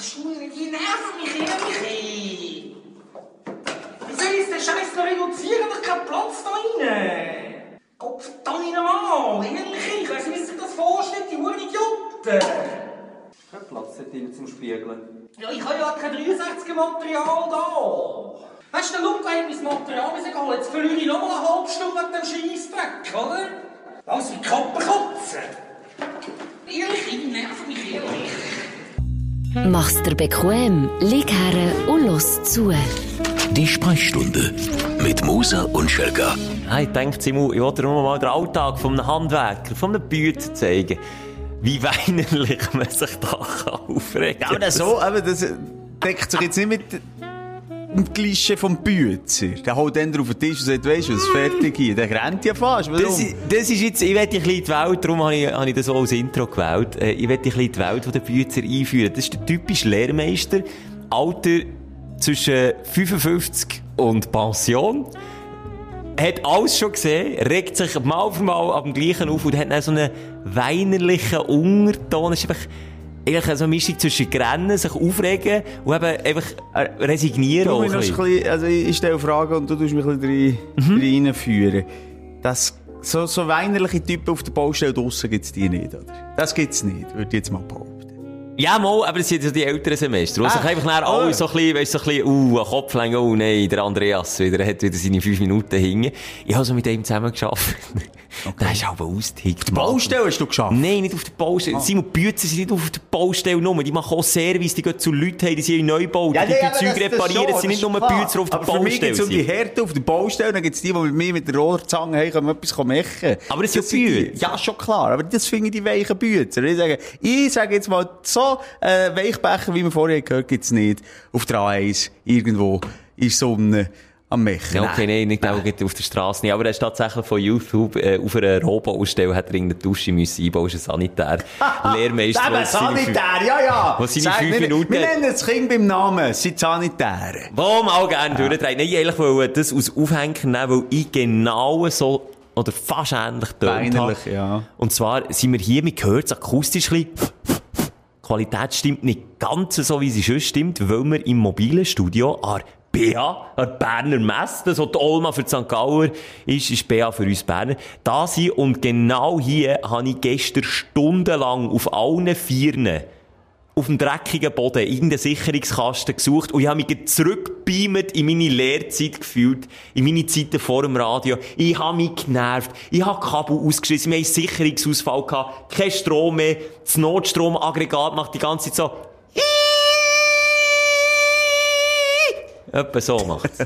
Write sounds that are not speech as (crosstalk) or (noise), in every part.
Schnurren, die nerven mich ehrlich. Wie soll ich den Scheiß noch reduzieren? Ich keinen Platz da rein. Gott verdammt nochmal, ehrlich, ich weiss nicht, wie sich das vorstellt, die Huren Idioten. Kein Platz dort drin zum Spiegeln. Ja, ich habe ja kein 63er Material da. Weißt du, der Luca hat mein Material geholt. Jetzt verliere ich noch mal eine halbe Stunde mit dem Scheissdreck, oder? Lass mich Kappe kotzen. Ehrlich, ich nerv mich ehrlich. Mach's dir bequem, lieg her und los zu. Die Sprechstunde mit Musa und Schelga. Hey, denkt Simon, ich wollte dir nur mal den Alltag von einem Handwerker, von einem Bützer zeigen. Wie weinerlich (laughs) man sich da aufregen kann. Aber das so, aber das deckt sich jetzt nicht mit dem Klischee vom Bützer. Der haut dann auf den Tisch und sagt, weisst du, es fertig hier. Der rennt ja fast. Warum? Das, das ist jetzt, ich werde ein bisschen die Welt, darum habe ich, habe ich das auch als Intro gewählt, äh, ich werde ein bisschen die Welt von den Bützer einführen. Das ist der typische Lehrmeister, Alter zwischen 55 und Pension. Hat alles schon gesehen, regt sich mal für mal ab dem gleichen auf und hat dann so einen weinerlichen Unterton. Es ist einfach, eigentlich so eine Mischung zwischen Grennen, sich aufregen und eben einfach äh, resignieren. Du auch ein bisschen. also ich stelle Fragen und du tust mich ein bisschen Mhm. reinführen. Das, so, so weinerliche Typen auf der Baustelle draussen gibt's die nicht, oder? Das gibt's nicht, würde ich jetzt mal behaupten. Ja, mal, aber es sind so die älteren Semester. Wo sich Ah. einfach nachher alle Ah. so ein bisschen, weißt, so ein bisschen, uh, Kopflänge, oh nein, der Andreas wieder, er hat wieder seine fünf Minuten hingen. Ich habe so mit ihm zusammen geschafft. Der (laughs) ist aber ausgetickt. Die Baustelle hast du geschafft? Nein, nicht auf der Baustelle. Simon Bützer sind nicht auf der Baustelle nur. Die machen auch Service, die gehen zu Leuten, hey, die sind in Neubau, die nee, die aber Zeug das- das reparieren. Es sind nicht das nur. Bützer auf der Aber für mich Baustelle. geht's um die. Härte auf der Baustelle, dann gibt's die, die mit mir mit der Rollerzange haben, können etwas machen. Aber das sind sind die- Bützer. Ja, schon klar. Aber das finde ich die weichen Bützer. Ich sage, ich sage jetzt mal, so, äh, Weichbecher, wie wir vorher gehört, gibt's nicht auf der A1, irgendwo, in der Sonne, am Mechen. Ja, okay, nein, nicht auch auf der Straße nicht. Aber er ist tatsächlich von YouTube äh, auf einer Robo-Ausstellung, hat er irgendeine Dusche müssen einbauen, ist ein Sanitär. (laughs) Lehrmeister. Eben, Sanitär, ja, ja. Was seine fünf Minuten Wir nennen das Kind beim Namen, sind Sanitäre. Wo auch gerne durchdreht. Nein, ich eigentlich wollte das aus Aufhänger nehmen, weil ich genau so, oder fast ähnlich tönt ja. Und zwar sind wir hier, man hört es akustisch ein bisschen. Qualität stimmt nicht ganz so, wie sie schon stimmt, weil wir im mobilen Studio an BA, an Berner Messe, das, was die Olma für St. Gauer ist, ist BA für uns Berner, da sind. Und genau hier habe ich gestern stundenlang auf allen Vieren auf dem dreckigen Boden irgendeinen Sicherungskasten gesucht und ich habe mich zurückbeamt in meine Lehrzeit gefühlt, in meine Zeiten vor dem Radio. Ich habe mich genervt, ich habe Kabel ausgeschissen, wir haben einen Sicherungsausfall gehabt, kein Strom mehr, das Notstromaggregat macht die ganze Zeit so. (laughs) Etwa so macht's.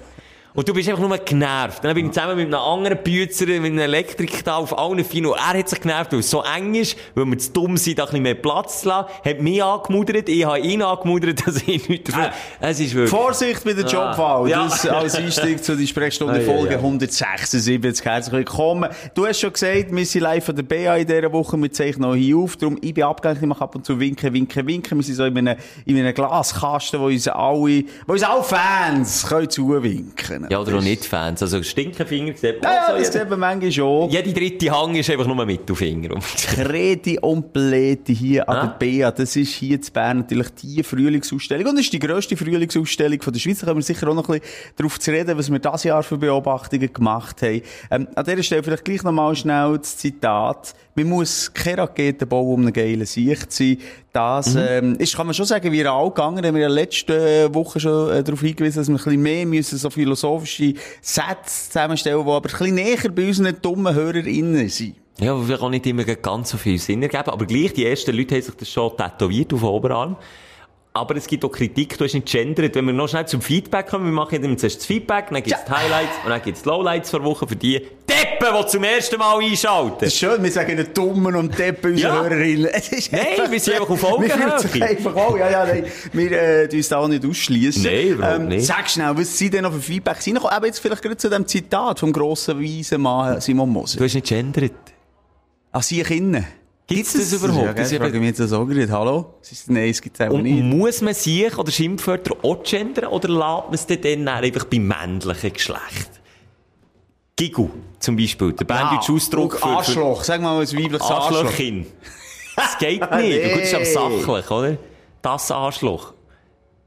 Und du bist einfach nur genervt. Dann bin ich zusammen mit einem anderen Bützer, mit einem Elektrik da auf allen Fino. Er hat sich genervt, weil es so eng ist, weil wir zu dumm sind, da ein bisschen mehr Platz zu lassen. Hat mich angemuddert, ich habe ihn angemuddert, (laughs) dass ich nichts dafür... Es ist wirklich... Vorsicht bei der Jobwahl. Ja. Das als Einstieg zu die Sprechstunde (laughs) Ah, ja, Folge ja. 176. Herzlich willkommen. Du hast schon gesagt, wir sind live von der BA in dieser Woche. Wir zeichnen noch hier auf. Darum, ich bin abgelenkt, ich mache ab und zu winken, winken, winken. Wir sind so in einem, in einem Glaskasten, wo uns alle, wo uns alle Fans können zuwinken. Ja, oder auch nicht Fans. Also Stinkenfinger sieht man Ja, auch ja, so. das sieht man manchmal schon. Jede dritte Hang ist einfach nur Mittelfinger. Kredi und Pläti hier an Ah. der BA. Das ist hier in Bern natürlich die Frühlingsausstellung. Und das ist die grösste Frühlingsausstellung von der Schweiz. Da können wir sicher auch noch ein bisschen darauf zu reden, was wir dieses Jahr für Beobachtungen gemacht haben. Ähm, an dieser Stelle vielleicht gleich nochmal schnell das Zitat. Man muss keine Raketen bauen, um eine geile Sicht zu sein. Das, Mhm. ähm, ist, kann man schon sagen, wie all gegangen. Da haben wir ja letzte Woche schon äh, darauf hingewiesen, dass wir ein bisschen mehr müssen, so philosophische Sätze zusammenstellen, die aber ein bisschen näher bei unseren dummen HörerInnen sind. Ja, vielleicht auch nicht immer ganz so viel Sinn ergeben. Aber gleich, die ersten Leute haben sich das schon tätowiert auf den Oberarm. Aber es gibt auch Kritik, du hast nicht gendert. Wenn wir noch schnell zum Feedback kommen, wir machen dann zuerst das Feedback, dann gibt's die Highlights und dann gibt's die Lowlights vor Woche für die Deppen, die zum ersten Mal einschalten. Das ist schön, wir sagen nicht Dummen und Deppen unseren Ja. Hörerinnen. Es Nein, einfach- wir sind einfach auf (laughs) Augenhöhe. einfach auch, ja, ja, nein. Wir, äh, uns da auch nicht ausschließen. Nein, überhaupt nicht. Sag schnell, was sind denn noch für Feedbacks reingekommen? Aber jetzt vielleicht gerade zu dem Zitat vom grossen, weisen Mann Simon Moser. Du hast nicht gendert. An sich innen. Gibt's das überhaupt? Ja, Das das ist frage ich mich jetzt auch gerade. Hallo? Es ist- Nein, es gibt es einfach nicht. muss man sich oder Schimpfwörter auch gendern oder lässt man es dann, einfach beim männlichen Geschlecht? Gigu, zum Beispiel. Der banddeutsche Ausdruck und für, Arschloch. Sag mal ein weibliches Arschloch. Arschlöchin. Das geht (laughs) nicht. Du bist aber Nee. sachlich, oder? das Arschloch.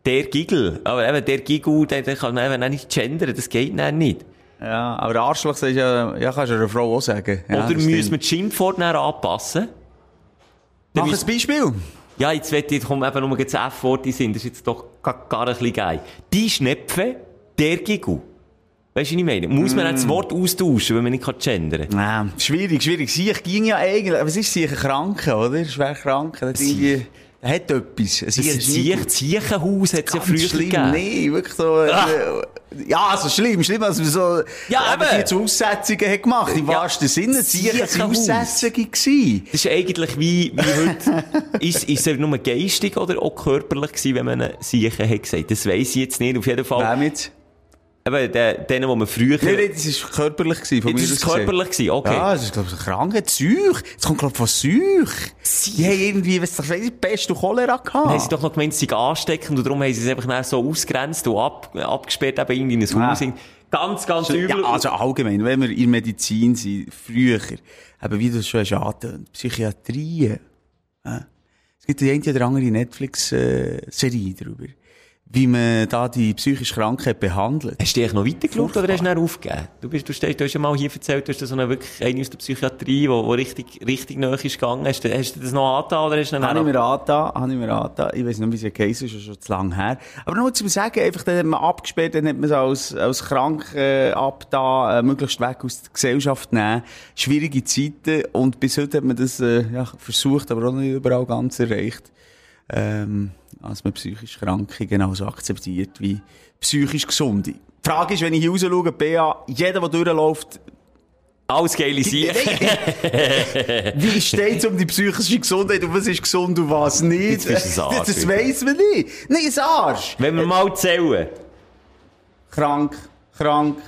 Der Giggle. Aber eben, der Giggle, den, den kann man eben nicht gendern, das geht nicht. Ja, aber Arschloch ja, ja, kannst du einer Frau auch sagen. Ja, Oder das müssen wir die Schimpfworte dann anpassen? Mach ein Beispiel. Ja, jetzt wird ich komme eben nur das F-Wort in Sinn. Das ist jetzt doch gar, gar ein bisschen geil. Die Schnepfe, der Giggle. Weißt du, was ich meine? Muss man auch das Wort austauschen, wenn man nicht gendern kann? Ja, schwierig, schwierig. Siech ging ja eigentlich, was ist Siech? Ein Kranker, oder? Schwer Kranker. Der hat etwas. Es ist Siech- Siechenhaus hat es ja früher schlimm. gegeben. Nee, wirklich so, äh, ja, also schlimm, schlimm, als man so, Ja, eben, die zu Aussetzungen hat gemacht. Im Ja. wahrsten Sinne, Siechenhaus. Aussetzungen gewesen. Das ist eigentlich wie, wie heute. (laughs) ist, ist er nur geistig oder auch körperlich gewesen, wenn man einen Siechen hat gesagt? Das weiss ich jetzt nicht. Auf jeden Fall. Wem jetzt? Eben, den, denen, die man früher... Nee, nee, das war körperlich gewesen, von das mir ist aus gesehen. körperlich gewesen, okay. Ja, das ist, glaube ich, eine Krankheit. Psych. Das kommt, glaube ich, von Psych. Die haben irgendwie, was weiss ich, Pest und Cholera gehabt. Dann haben sie doch noch gemeint, sie sei ansteckend und darum haben sie es einfach so ausgrenzt und ab, abgesperrt eben irgendwie in ein Ah. Haus. Ganz, ganz übel. Ja, also allgemein, wenn wir in Medizin sind, früher, eben wie du schon hast angetönt, Psychiatrie, äh, es gibt die eine oder andere Netflix-Serie darüber, wie man da die psychisch Kranken behandelt. Hast du dich noch weitergeschaut oder hast du dann aufgegeben? Du, bist, du, stehst, du hast ja mal hier erzählt, du hast so eine, wirklich eine aus der Psychiatrie, die richtig, richtig nahe ist gegangen. Hast du, hast du das noch angetan oder hast du dann Habe ich mir angetan, habe ich mir angetan. Ich weiss nicht, wie es geheißen ist, ist schon zu lang her. Aber nur zu sagen, einfach, dann hat man abgesperrt, dann hat man es als, als krank, äh, abgetan, äh, möglichst weg aus der Gesellschaft nehmen. Schwierige Zeiten. Und bis heute hat man das, äh, ja, versucht, aber auch nicht überall ganz erreicht. Ähm, als man psychisch Kranke genauso akzeptiert wie psychisch Gesunde. Die Frage ist, wenn ich hier raus schaue, BA, jeder, der durchläuft, Alles geile Sieg. (laughs) Wie steht es um die psychische Gesundheit und was ist gesund und was nicht? Jetzt ein Arsch das weiss man nicht. Nein, ein Arsch. Wenn wir mal zählen. Krank, krank.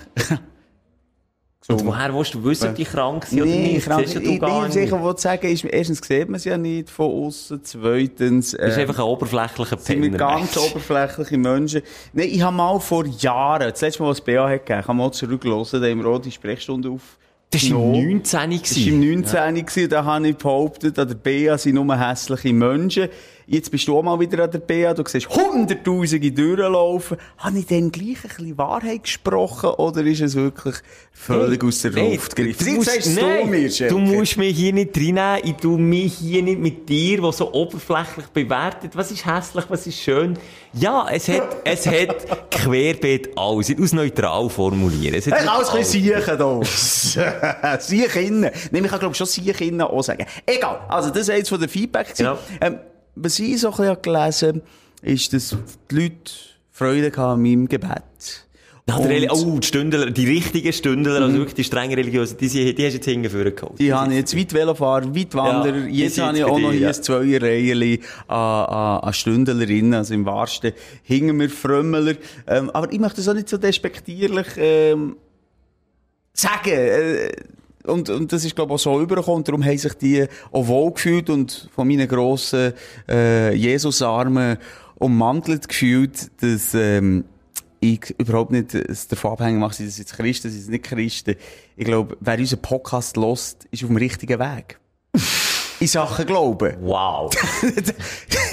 Und woher willst du wissen, ob die krank sind oder Nee, nicht? krank. Ich du bin sicher, was sagen ist, erstens sieht man es ja nicht von außen, zweitens, Du bist äh, einfach ein oberflächlicher sind wir Penner. ganz oberflächliche Menschen. Nein, ich habe mal vor Jahren, das letzte Mal, was BA hat gegeben, ich habe mal zurückgelassen, da wir auch die Sprechstunde auf. Das war im 19. Das war im 19. gewesen, da habe ich behauptet, an der BA sind nur hässliche Menschen. Jetzt bist du auch mal wieder an der BA, du siehst hunderttausende durchlaufen. Habe ich dann gleich ein bisschen Wahrheit gesprochen, oder ist es wirklich völlig aus der Nein, Luft gegriffen? du Jetzt musst- du nein, mir, Du musst mich hier nicht reinnehmen, ich tu mich hier nicht mit dir, der so oberflächlich bewertet. Was ist hässlich, was ist schön? Ja, es hat, es hat (laughs) querbeet alles. Nicht aus neutral formulieren. Es hat Hey, alles ein bisschen Siechen da. (laughs) Siechen innen. Nein, ich kann glaube schon Siechen innen auch sagen. Egal. Also, das ist eins von den Feedback. gewesen. Genau. Ähm, was ich so ein gelesen habe, ist, dass die Leute Freude hatten an meinem Gebet. Ja, der oh, die Stündler, die richtigen Stündler, also wirklich die streng religiösen, die, die hast du jetzt hingeführt geholt. Die habe ich jetzt weit Velofahrer, weit Wanderer. Ja, die jetzt habe ich auch noch hier ja. ein Zweierreihen an, an, an Stündlerinnen, also im wahrsten. Hingen wir Frömmeler. Ähm, aber ich möchte das auch nicht so despektierlich ähm, sagen. Äh, und, und das ist, glaube ich, auch so übergekommen. Darum haben sich die auch wohl gefühlt und von meinen grossen äh, Jesusarmen ummantelt gefühlt, dass ähm, ich überhaupt nicht es davon abhängig mache, sind das jetzt Christen, sind es nicht Christen. Ich glaube, wer unseren Podcast lost, ist auf dem richtigen Weg. In Sachen Glauben. Wow. (laughs)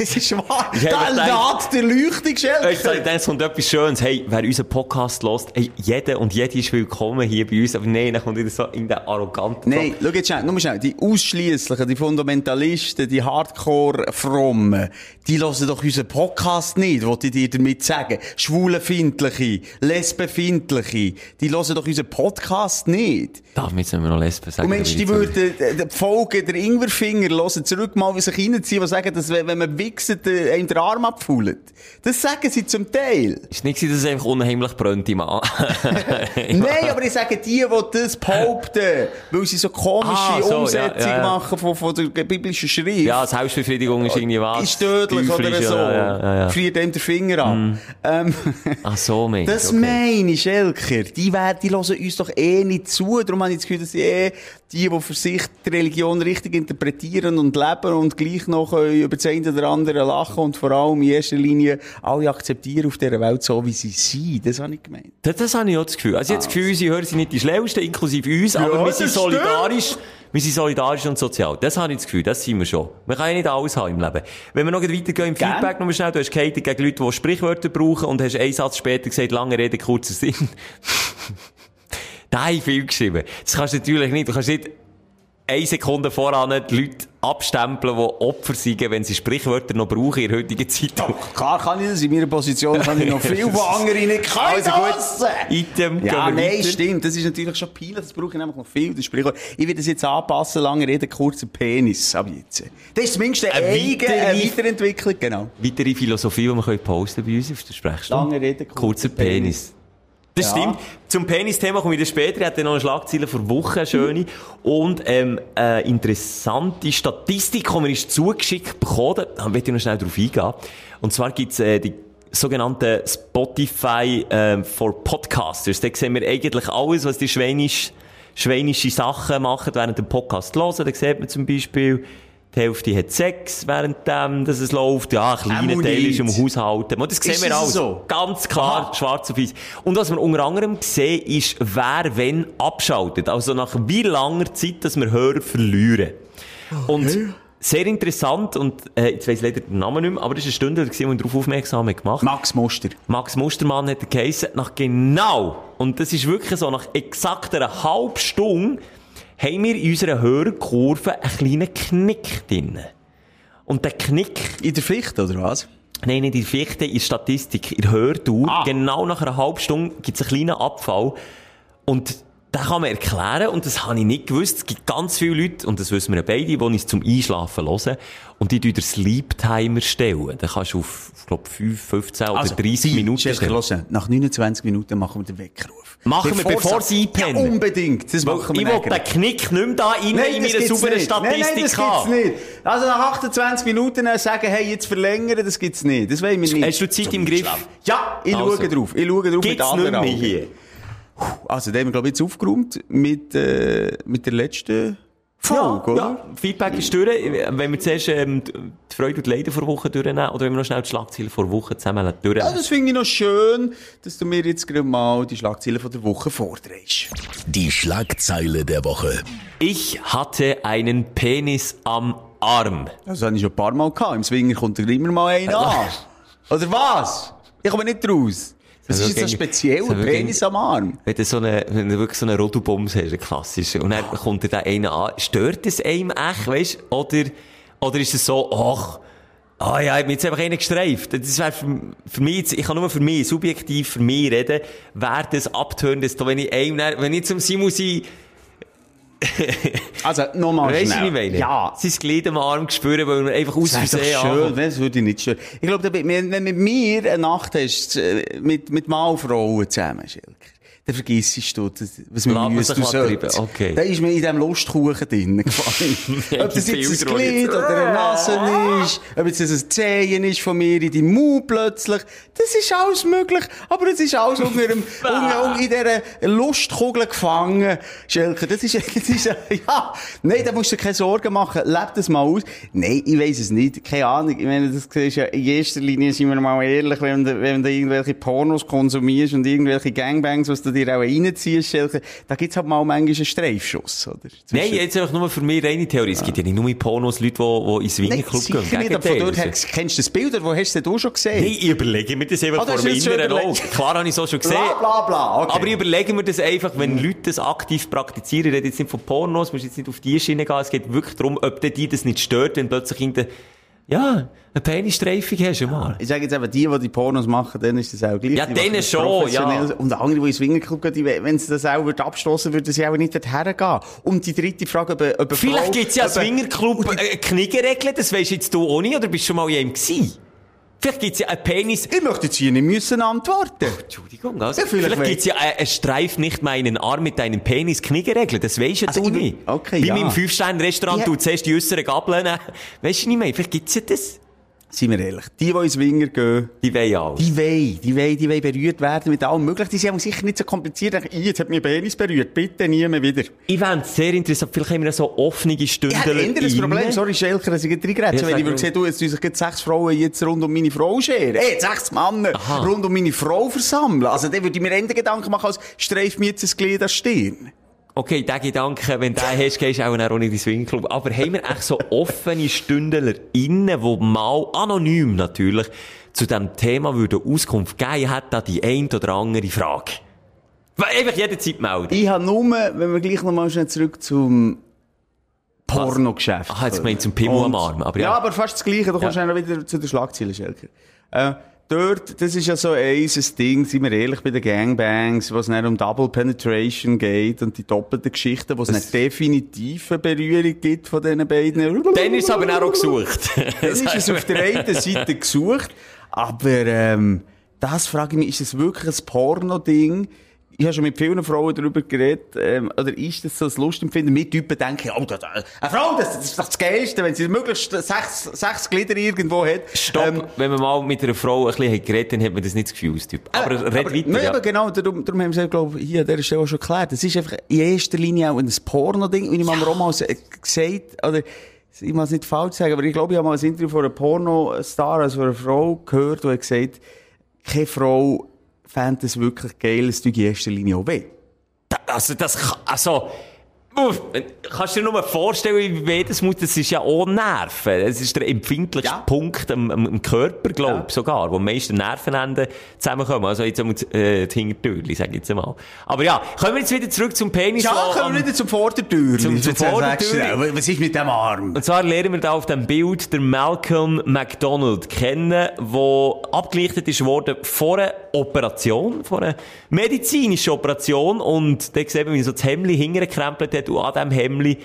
Es ist wahr. Da lädt der Leuchtung, Ich sage, dann kommt etwas Schönes. Hey, wer unseren Podcast hört, hey, jeder und jede ist willkommen hier bei uns. Aber nein, dann kommt wieder so in den arroganten Nein, schau jetzt schnell, nur schnell. Die Ausschliesslichen, die Fundamentalisten, die Hardcore-Frommen, die hören doch unseren Podcast nicht, wollte ich dir damit sagen. Schwulenfindliche, Lesbenfindliche, die hören doch unseren Podcast nicht. Jetzt nicht mehr noch Lesben sagen? Und Mensch, die würden äh, die Folge der Ingwerfinger hören, zurück mal wie sich reinziehen, die sagen, dass wenn man wichset, äh, einem den Arm abfüllt. Das sagen sie zum Teil. Ist nicht, dass es einfach unheimlich brennt im Mann. (laughs) (laughs) Nein, aber ich sage die, die das behaupten, weil sie so komische Ah, so, Umsetzung ja, ja, machen von, von der biblischen Schrift. ja, Selbstbefriedigung ist irgendwie was. ist tödlich oder so. Ja, ja, ja. Friert ihm den Finger an. Ähm, Ach so, Mensch. das okay. meine ich, Schelker. Die, werden, die hören uns doch eh nicht zu. Darum habe ich das Gefühl, dass eh die, die für sich die Religion richtig interpretieren und leben und gleich noch äh, über das eine oder andere lachen und vor allem in erster Linie alle akzeptieren auf dieser Welt so, wie sie sind. Das habe ich gemeint. Das, das habe ich auch das Gefühl. Also, ich habe das Gefühl, sie hören sind nicht die Schlauesten, inklusive uns, aber wir sind solidarisch. Wir sind solidarisch und sozial. Das habe ich das Gefühl, das sind wir schon. Man kann ja nicht alles haben im Leben. Wenn wir noch weitergehen im Gern. Feedback, noch schnell, du hast gehatet gegen Leute, die Sprichwörter brauchen und hast einen Satz später gesagt, lange Rede, kurzer Sinn. da habe ich viel geschrieben. Das kannst du natürlich nicht. Du kannst nicht eine Sekunde voran die Leute abstempeln, die Opfer sind, wenn sie Sprichwörter noch brauchen in der heutigen Zeit. Klar kann ich das. In meiner Position kann ich noch viel, wo (laughs) andere nicht können. Also gut. Item, Ja, nein, weiter. stimmt. Das ist natürlich schon peinlich. Das brauche ich nämlich noch viel. Das Sprichwort. Ich will das jetzt anpassen. Lange Rede, kurzer Penis. Ab jetzt. Das ist zumindest eine, Eine eigene weitere- Weiterentwicklung. Genau. Weitere Philosophie, die wir können posten bei uns auf der Sprechstunde. Lange Rede, kurzer kurzer Penis. Das Ja. stimmt. Zum Penis-Thema komme ich dann später. Ich hatte noch eine Schlagzeile vor Wochen, schöne. Und, ähm, eine interessante Statistik, die mir ist zugeschickt bekommen. Da möchte ich noch schnell drauf eingehen. Und zwar gibt's, äh, die sogenannte Spotify, ähm, for Podcasters. Da sehen wir eigentlich alles, was die schwänisch, schwänische Sachen machen während dem Podcast hören. Da sieht man zum Beispiel, die Hälfte hat Sex, während dem, dass es läuft. Ja, ein kleiner Einmal Teil ist im Haushalt. Und das sehen Ist wir es alles. so? Ganz klar, Aha. schwarz auf weiß. Und was wir unter anderem sehen, ist, wer wenn abschaltet. Also nach wie langer Zeit, dass wir Hörer verlieren. Und sehr interessant, und äh, jetzt weiss ich leider den Namen nicht mehr, aber das war ein Stündler, der mich darauf aufmerksam hat gemacht Max Muster. Max Mustermann hat geheissen, nach genau, und das ist wirklich so, nach exakt einer halben Stunde, haben wir in unserer Hörkurve einen kleinen Knick drin. Und der Knick In der Pflicht, oder was? Nein, nicht in der Fichte, in der Statistik, in der Hörtour. Ah. Genau nach einer halben Stunde gibt es einen kleinen Abfall. Und den kann man erklären, und das habe ich nicht gewusst. Es gibt ganz viele Leute, und das wissen wir ja beide, die uns zum Einschlafen hören, und die tun den Sleep-Timer stellen. Den kannst du auf, ich glaube, 5, 15 oder 30 die, Minuten stellen. hören. Nach 29 Minuten machen wir den Weckruf. Machen wir, bevor sie Ja, einpennen. unbedingt. Das machen wir ich will den. Knick nicht mehr da rein in das meiner sauberen nicht. Statistik Nein, nein, das haben. gibt's nicht. Also nach 28 Minuten sagen, hey, jetzt verlängern, das gibt's nicht. Das wollen wir nicht. Hast du Zeit im Griff? Ja, ich Also. schaue drauf. Ich schaue drauf mit Gibt's nicht anderen mehr Augen. hier. Also, da haben wir, glaube ich, jetzt aufgeräumt mit, äh, mit der letzten Folge, oder? Ja, Feedback ist durch. Wenn wir zuerst ähm, die Freude und Leiden vor Woche durchnehmen, oder wenn wir noch schnell die Schlagzeilen vor Woche zusammen durch. Ja, das finde ich noch schön, dass du mir jetzt gerade mal die Schlagzeilen von der Woche vordrehst. Die Schlagzeile der Woche. Ich hatte einen Penis am Arm. Das habe ich schon ein paar Mal gehabt. Im Swinger kommt da immer mal einer an. Oder was? Ich komme nicht raus. Das Also ist jetzt so speziell, ein Penis am Arm. Wenn du so eine, wenn du wirklich so einen Rodubums hast, einen klassischen, und dann kommt dir da einer an, stört es einem echt, weißt Oder, oder ist es so, ach, ah ja, ich mir jetzt einfach einen gestreift. Das wäre für, für mich, jetzt- ich kann nur für mich, subjektiv für mich reden, wäre das abtören, dass wenn ich einem, wenn ich zum Simon sein, (laughs) Also, nochmal Weißt du, wie ich meine? Ja. Sein Glied am Arm spüren, weil wir einfach aus Das Versehen schön, das würde ich nicht stören. Ich glaube, wenn du mit mir eine Nacht hast, äh, mit, mit Malfrauen zusammen, Schilker, dann vergissest du, was man man müsste treiben, okay. Da ist mir in diesem Lustkuchen drin (laughs) gefallen. (laughs) Ob das die jetzt ein die Glied oder eine Nase ist, ob jetzt das ein Zehen ist von mir in deinem Mund plötzlich, das ist alles möglich. Aber es ist alles unter einem, (laughs) unter, in dieser Lustkugel gefangen. Schelke, das ist, das ist, ja, nein, da musst du dir keine Sorgen machen. Leb das mal aus. Nein, ich weiss es nicht. Keine Ahnung. Ich meine, das ist ja, in erster Linie sind wir mal ehrlich, wenn du, wenn du irgendwelche Pornos konsumierst und irgendwelche Gangbangs, was du dir auch reinziehst, Schelke, da gibt's halt mal manchmal einen Streifschuss, oder? Nein, jetzt einfach nur für mich reine Theorie. Es gibt ja nicht nur in Pornos Leute, die, die ins Nein, Swingerclub gehen. sicher nicht, von dort her, kennst du das Bild, oder wo hast du das schon gesehen? Nein, ich überlege mir das einfach du vor schon inneren Auge. Klar habe ich es auch schon gesehen. Bla, bla, bla, okay. Aber ich überlege mir das einfach, wenn Leute das aktiv praktizieren. Ich rede jetzt nicht von Pornos, musst jetzt nicht auf die Schiene gehen. Es geht wirklich darum, ob die das nicht stört, wenn plötzlich in der, ja, eine Penisstreifung hast, mal. Ich sage jetzt eben, die, die die Pornos machen, denen ist das auch gleich. Ja, Die denen schon, ja. Und andere, die in Swingerclub gehen, die, wenn sie das auch würden abstossen, würden sie auch nicht dorthin gehen. Und die dritte Frage, ob, ob Vielleicht gibt es ja Swingerclub äh, Kniggeregeln, das weisst jetzt du auch nicht, oder bist du schon mal in einem gewesen? Vielleicht gibt es ja einen Penis... Ich möchte jetzt hier nicht müssen antworten. Entschuldigung, also, Ja, vielleicht vielleicht, gibt es ja einen Streif nicht meinen Arm mit deinem Penis Kniggeregeln, das weisst ja Also du ich- nicht. okay, Wie ja. mit dem Fünf-Sterne-Restaurant, du zuerst die äußeren Gabeln. Weisst du nicht mehr, vielleicht gibt es ja das. Seien wir ehrlich. Die, die in Swinger gehen, Die wollen alles. die wollen, die wollen, die wollen berührt werden mit allem Möglichen. Die sind sicher nicht so kompliziert. Ich, jetzt hat mir Penis berührt. Bitte nie mehr wieder. Ich fände es sehr interessant, vielleicht haben wir so offene Stunden. Ich eher das Problem, sorry Schelker, dass ich jetzt reingrätsche, Ja, wenn ich würde sehen, du, jetzt tun sich sechs Frauen jetzt rund um meine Frau scheren. Ey, sechs Männer Aha. rund um meine Frau versammeln. Also, dann würde ich mir eher Gedanken machen, als streif mir jetzt ein Glied an Stirn. Okay, der Gedanke, wenn du den hast, gehst du auch nicht in den Swingclub. Aber haben wir echt so offene Stündler innen, die mal anonym natürlich zu diesem Thema würden Auskunft geben, hat da die ein oder andere Frage. Weil Einfach jederzeit melden. Ich habe nur, wenn wir gleich nochmal schnell zurück zum Pornogeschäft. Ah, jetzt gemeint zum Pimmel am Arm, aber ja. ja. aber fast das Gleiche. Du kommst Ja. wieder zu den Schlagzeilen, Schelker. Äh, dort, das ist ja so eins Ding, sind wir ehrlich, bei den Gangbangs, wo es dann um Double Penetration geht und die doppelten Geschichten, wo es eine definitive Berührung gibt von diesen beiden. Dann ist es aber auch gesucht. (laughs) Dann ist es auf der einen Seite gesucht, aber ähm, das frage ich mich, ist es wirklich ein Porno-Ding? Ich habe schon mit vielen Frauen darüber geredet, ähm, oder ist das so ein Lustempfinden? Wir Typen denken, oh, das, eine Frau, das, das ist das Geilste, wenn sie möglichst sechs, sechs Glieder irgendwo hat. Stopp, Ähm, wenn man mal mit einer Frau ein bisschen geredet hat, dann hat man das nicht das Gefühl, als Typ. Aber red weiter, Nein, ja. aber genau, darum, darum haben wir es, glaube ich, hier an dieser Stelle auch schon geklärt. Das ist einfach in erster Linie auch ein Porno-Ding. Und ich habe mir auch mal se- gesagt, oder, ich muss es nicht falsch sagen, aber ich glaube, ich habe mal ein Interview von einem Pornostar, also von einer Frau gehört, die hat gesagt, keine Frau fände es wirklich geil, es tut in erster Linie auch weh. Also, das, kann- also, uff, kannst du dir nur vorstellen, wie das muss? Das ist ja auch Nerven. Es ist der empfindlichste Ja. Punkt am, am, am Körper, glaube ich, Ja. sogar, wo die meisten Nervenenden zusammenkommen. Also jetzt einmal äh, die Hintertürli, sag ich jetzt mal. Aber ja, kommen wir jetzt wieder zurück zum Penis. Ja, wo kommen wir am- wieder zum Vordertür. Zum- zum Vordertürli. Was ist mit dem Arm? Und zwar lernen wir da auf dem Bild der Malcolm McDonald kennen, der abgelichtet ist worden vor einer Operation, vor einer medizinischen Operation. Und da sieht man, wie so das Hemdli hingekrempelt hat und an diesem Hemdli,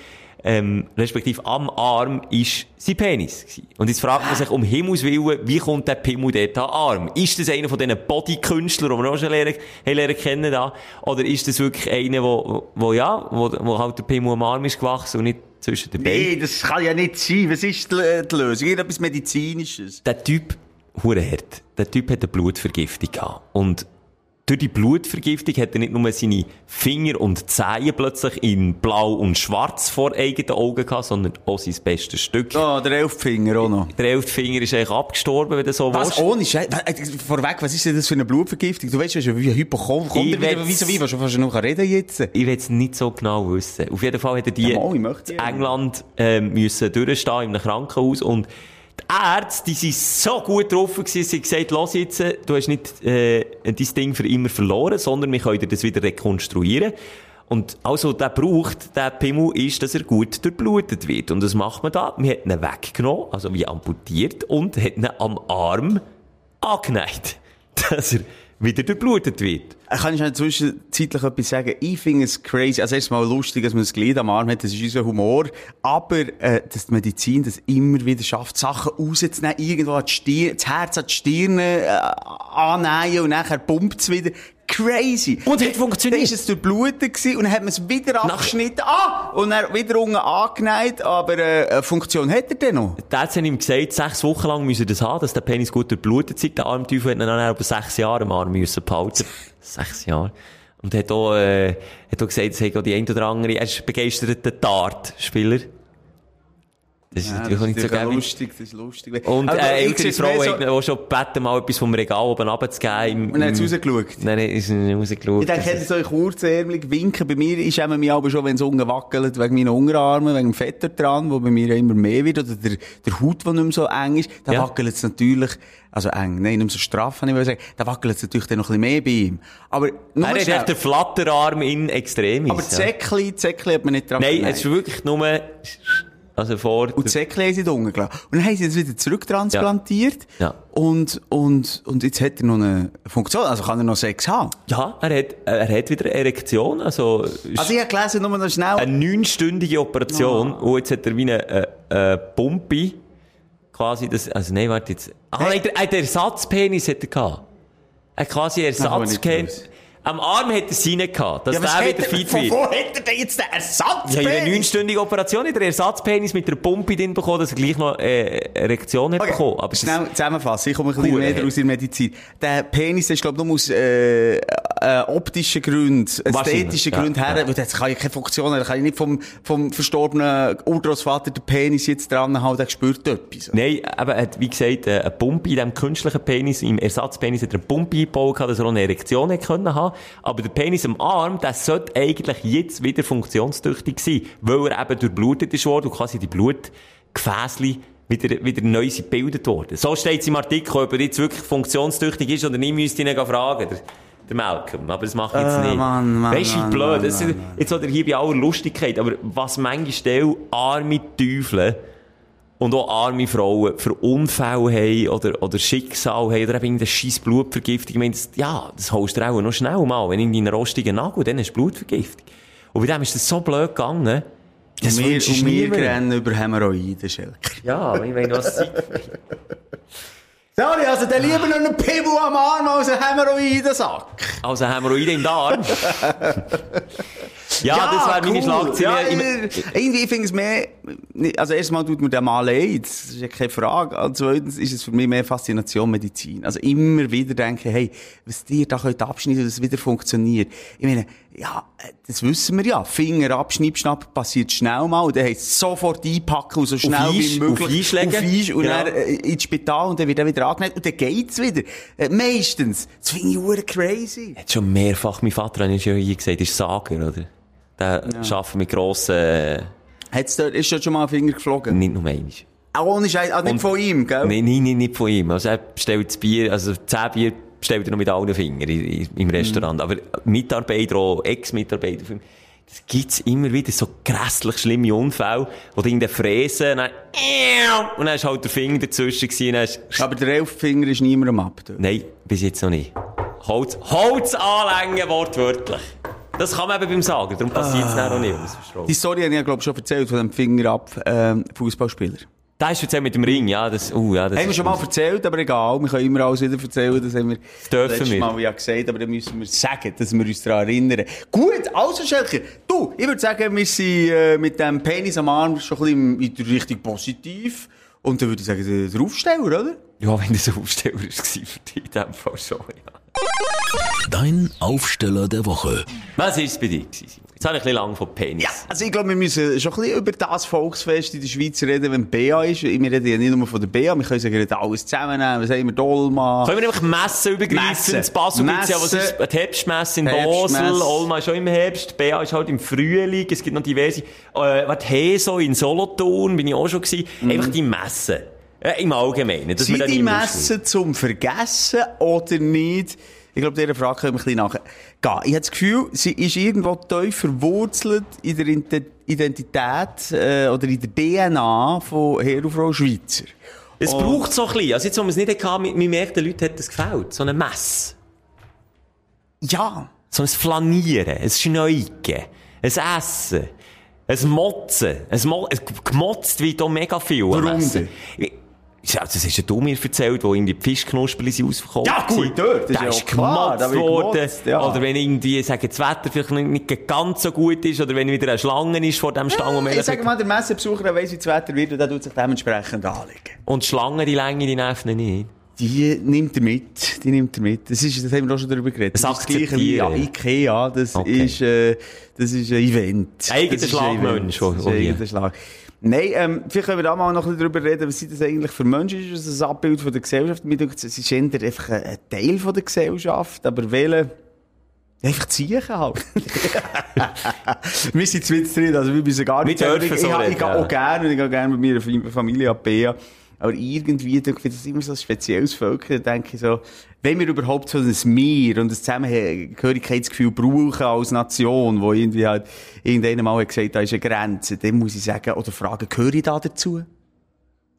ähm, respektive am Arm, ist sein Penis gewesen. Und jetzt fragt man sich um Himmels Willen, wie kommt der Pimmel dort an Arm? Ist das einer von diesen Bodykünstlern, die wir auch schon lernen, lernen kennen da? Oder ist das wirklich einer, wo, wo ja, wo, wo halt der Pimmel am Arm ist gewachsen und nicht zwischen den Beinen? Nee, das kann ja nicht sein. Was ist die, die Lösung? Irgendetwas Medizinisches. der Typ, hure hart. Der Typ hat eine Blutvergiftung gehabt. Und durch die Blutvergiftung hat er nicht nur seine Finger und Zehen plötzlich in blau und schwarz vor eigenen Augen gehabt, sondern auch sein bestes Stück. Ah, der Elffinger auch noch. Der elfte Finger ist eigentlich abgestorben, wenn du so Was? willst. Ohne Scheiß? Äh, Vorweg, was ist denn das für eine Blutvergiftung? Du weißt wie ein er wieder, will's- wieso wie, was du fast noch reden jetzt? Ich will es nicht so genau wissen. Auf jeden Fall hat er die Ja, mal, in. England ähm, müssen durchstehen in einem Krankenhaus und die Ärzte, die sind so gut drauf gewesen, sie haben gesagt, los jetzt, äh, du hast nicht äh, dein Ding für immer verloren, sondern wir können dir das wieder rekonstruieren. Und also, der braucht, der Pimmel, ist, dass er gut durchblutet wird. Und das macht man da. Man hat ihn weggenommen, also wie amputiert, und hat ihn am Arm angeneigt, (laughs) dass er wieder durchblutet wird. Äh, Kann ich noch zwischenzeitlich etwas sagen? Ich finde es crazy. Also erstmal lustig, dass man ein Glied am Arm hat. Das ist unser Humor. Aber, äh, dass die Medizin das immer wieder schafft, Sachen rauszunehmen, irgendwo an die Stirn, das Herz an die Stirn, äh, annähen und nachher pumpt es wieder. Crazy. Und hat funktioniert. Dann ist es durchblutet gewesen und dann hat man es wieder abgeschnitten. Ah! Und dann wieder unten angenäht. Aber, äh, eine Funktion hat er denn noch? Der hat ihm gesagt, sechs Wochen lang müssen das haben, dass der Penis gut durchblutet ist. Der Armteufel hat ihn dann über sechs Jahre am Arm müssen behalten. (laughs) sechs Jahre. Und hat auch, äh, hat auch gesagt, es hat auch die ein oder andere, er ist begeisterter Dart-Spieler. Das ist natürlich auch nicht so gäbig. lustig, das ist lustig. Und äh, ich ältere sehe es Frau mehr so- hat schon gebeten, mal etwas vom Regal oben runterzugeben. Und dann hat im- rausgeschaut. Dann ist sie rausgeschaut. Ich denke, Das hätte ist- so kurzärmelig winken. Bei mir ist mich aber schon, wenn es unten wackelt, wegen meinen Unterarmen, wegen dem Fetter dran, wo bei mir ja immer mehr wird, oder der, der Haut, der nicht mehr so eng ist, da Ja. wackelt es natürlich, also eng, nein, nicht mehr so straff, kann ich mal sagen, da wackelt es natürlich dann noch ein bisschen mehr bei ihm. Aber, nur er hat schnell. echt den Flatterarm in Extremis. aber ja. Zäckli, Zäckli hat man nicht dran Nein, es ist wirklich nur, also vor, Und Zäckli haben sie da unten gelassen. Und dann haben sie das wieder zurücktransplantiert. Ja. Ja. Und, und, und jetzt hat er noch eine Funktion, also kann er noch Sex haben. ja, er hat, er hat wieder eine Erektion, also, Also ich habe gelesen, nur noch schnell. eine neunstündige Operation und jetzt hat er wie eine, äh, äh, Pumpe quasi das, also nein, warte jetzt. Ah, nein, der, äh, der Ersatzpenis hat er gehabt. Er hat quasi Ersatzpenis. Am Arm hat er seinen gehabt, dass Ja, der wieder er- fit von wird. wo hat er denn jetzt den Ersatz? Ja, in einer neunstündigen Operation hat er Ersatzpenis mit einer Pumpe drin bekommen, dass er gleich noch äh, Erektion hat bekommen. Aber Schnell zusammenfassen, ich komme ein bisschen mehr aus der Medizin. Der Penis ist, glaube ich, nur aus, äh, äh, optischen Gründen, ästhetischen ja, Gründen her, ja. weil das kann ja keine Funktion haben, da kann ich nicht vom, vom verstorbenen Urgroßvater den Penis jetzt dran haben, der spürt etwas. Nein, aber er hat, wie gesagt, äh, eine Pumpe in diesem künstlichen Penis, im Ersatzpenis hat er eine Pumpe eingebaut, dass er auch eine Erektion hätte können haben. Aber der Penis am Arm, der sollte eigentlich jetzt wieder funktionstüchtig sein, weil er eben durchblutet ist worden und quasi die Blutgefäßli wieder, wieder neu sind gebildet worden. So steht es im Artikel, ob er jetzt wirklich funktionstüchtig ist oder nicht, müsste ich ihn fragen. Der, der Malcolm. Aber das mache ich jetzt Äh, nicht. Mann, Mann, weißt du, wie Mann, blöd? Mann, ist, jetzt oder hier bei aller Lustigkeit, aber was manchmal Stelle arme Teufel und auch arme Frauen für Unfälle haben oder, oder Schicksal haben oder eben irgendeine scheiß Blutvergiftung. Ich meine, das, ja, das holst du auch noch schnell mal. Wenn in deinen rostigen Nagel, dann hast du Blutvergiftung. Und bei dem ist das so blöd gegangen. Das und wir, und wir rennen über Hämorrhoiden, Schelker. Ja, ich meine, was (laughs) sie... Sorry, also der lieber noch einen Pimmel am Arm als einen Hämorrhoidensack. Also Hämorrhoide im Darm. ja, das wäre meine cool. Schlagzeile. Ja, Ich- ich, irgendwie finde ich es mehr, also erstmal tut mir der mal leid, das ist ja keine Frage. Und zweitens ist es für mich mehr Faszination Medizin. Also immer wieder denken, hey, was dir da abschneiden, dass es wieder funktioniert. Ich meine, ja, äh, das wissen wir ja. Finger ab, Schnipp, Schnapp, passiert schnell mal. Und dann heisst es sofort einpacken und so schnell Eis- wie möglich. auf Eis legen. Auf Eis und Genau. dann äh, ins Spital und dann wird er wieder angenäht und dann geht's wieder. Äh, meistens. Das finde ich hure crazy. Hat schon mehrfach, mein Vater hat ja hier gesagt, ist Sager, oder? Der arbeitet mit grossen, Hat's dort, ist schon mal ein Finger geflogen? nicht nur einmal. Auch ohne Scheiß, also nicht Und- von ihm, gell? Nein, nein, nein, nicht von ihm. Also er bestellt das Bier, also zehn Bier bestellt er noch mit allen Fingern im Restaurant. Aber Mitarbeiter, auch Ex-Mitarbeiter von das gibt's immer wieder so grässlich schlimme Unfälle, wo die irgendeine Fräse, und dann, und dann ist halt der Finger dazwischen gewesen, dann ist, Aber der Elffinger ist niemandem ab. nein, bis jetzt noch nicht. Holz, Holz anlängen, wortwörtlich. Das kann man eben beim Sagen, darum passiert es dann auch nicht. Die Story habe ich ja, glaube ich, schon erzählt von dem Finger ab ähm, Fußballspieler. Da ist jetzt mit dem Ring, ja, das, uh, ja, das Haben wir schon mal erzählt, aber egal, wir können immer alles wieder erzählen, das haben wir dürfen letztes wir. Mal ja gesagt, aber dann müssen wir sagen, dass wir uns daran erinnern. Gut, also Schelker, du, ich würde sagen, wir sind äh, mit dem Penis am Arm schon ein bisschen in die Richtung positiv und dann würde ich sagen, der, der Aufsteller, oder? Ja, wenn das ein Aufsteller war für dich, in dem Fall schon, ja. Dein Aufsteller der Woche. Was war es bei dir? gewesen? Jetzt habe ich ein bisschen lang von Penis. Ja, also ich glaube, wir müssen schon ein bisschen über das Volksfest in der Schweiz reden, wenn BA ist. Wir reden ja nicht nur von der BA, wir können sagen, alles zusammennehmen, was sagen wir, Dolma. Können wir einfach Messen übergreifen? Messen. Das Basel gibt's ja, was ist, die Herbstmesse in Herbstmesse. Basel, Olma ist schon im Herbst, BA ist halt im Frühling, es gibt noch diverse, äh, was, Heso in Solothurn, bin ich auch schon gewesen. Einfach die Messen. Äh, Im Allgemeinen. dass Sind die Messen zum Vergessen oder nicht? Ich glaube, dieser Frage können wir ein bisschen nachgehen. Ich habe das Gefühl, sie ist irgendwo tief verwurzelt in der Identität äh, oder in der DNA von Herr und Frau Schweizer. Es Und- braucht so ein bisschen. Also jetzt, wo man es nicht hatte, man merkt, den Leuten hat das gefällt. So eine Messe. Ja. So ein Flanieren, ein Schneugen, ein Essen, ein Motzen. Ein Mo es gemotzt wird auch mega viel. Warum Essen. Ja, das hast ja du mir erzählt, wo irgendwie die Fischknusperli sind ausverkauft Ja, gut, dort, das ist Da ja ist klar, gemotzt worden. gemotzt, ja. Oder wenn irgendwie, sagen, das Wetter vielleicht nicht ganz so gut ist, oder wenn wieder eine Schlange ist vor dem Stang, wo man ich sage mal, der Messebesucher weiss, wie das Wetter wird und der tut sich dementsprechend anlegen. Und die Schlange, die Länge, die ihn nicht. Die nimmt er mit. Die nimmt er mit. Das ist, das haben wir auch schon darüber geredet. Das ist das Gleiche wie ja. Ikea. Das Okay. ist, äh, das ist ein Event. Eigener Das ist Schlagmensch. Das oh, ist oh, ein ja. eigener Schlag. Nein, ähm, vielleicht können wir da mal noch ein bisschen drüber reden, was sind das eigentlich für Menschen? Ist das ein Abbild von der Gesellschaft? Mir denkt, es ist eher einfach ein Teil von der Gesellschaft, aber wählen, einfach ziehen halt. (laughs) wir sind zu drin, also wir müssen gar nicht Wir dürfen ich, so ich, ich, reden, gehe ja. auch gerne, ich gehe gerne mit meiner Fam- Familie an. Aber irgendwie, ich, das ist immer so ein spezielles Völker, da denke ich so, wenn wir überhaupt so ein Meer und ein Zusammengehörigkeitsgefühl brauchen als Nation, wo irgendwie halt, irgendeiner mal hat gesagt, da ist eine Grenze, dann muss ich sagen, oder fragen, gehöre ich da dazu?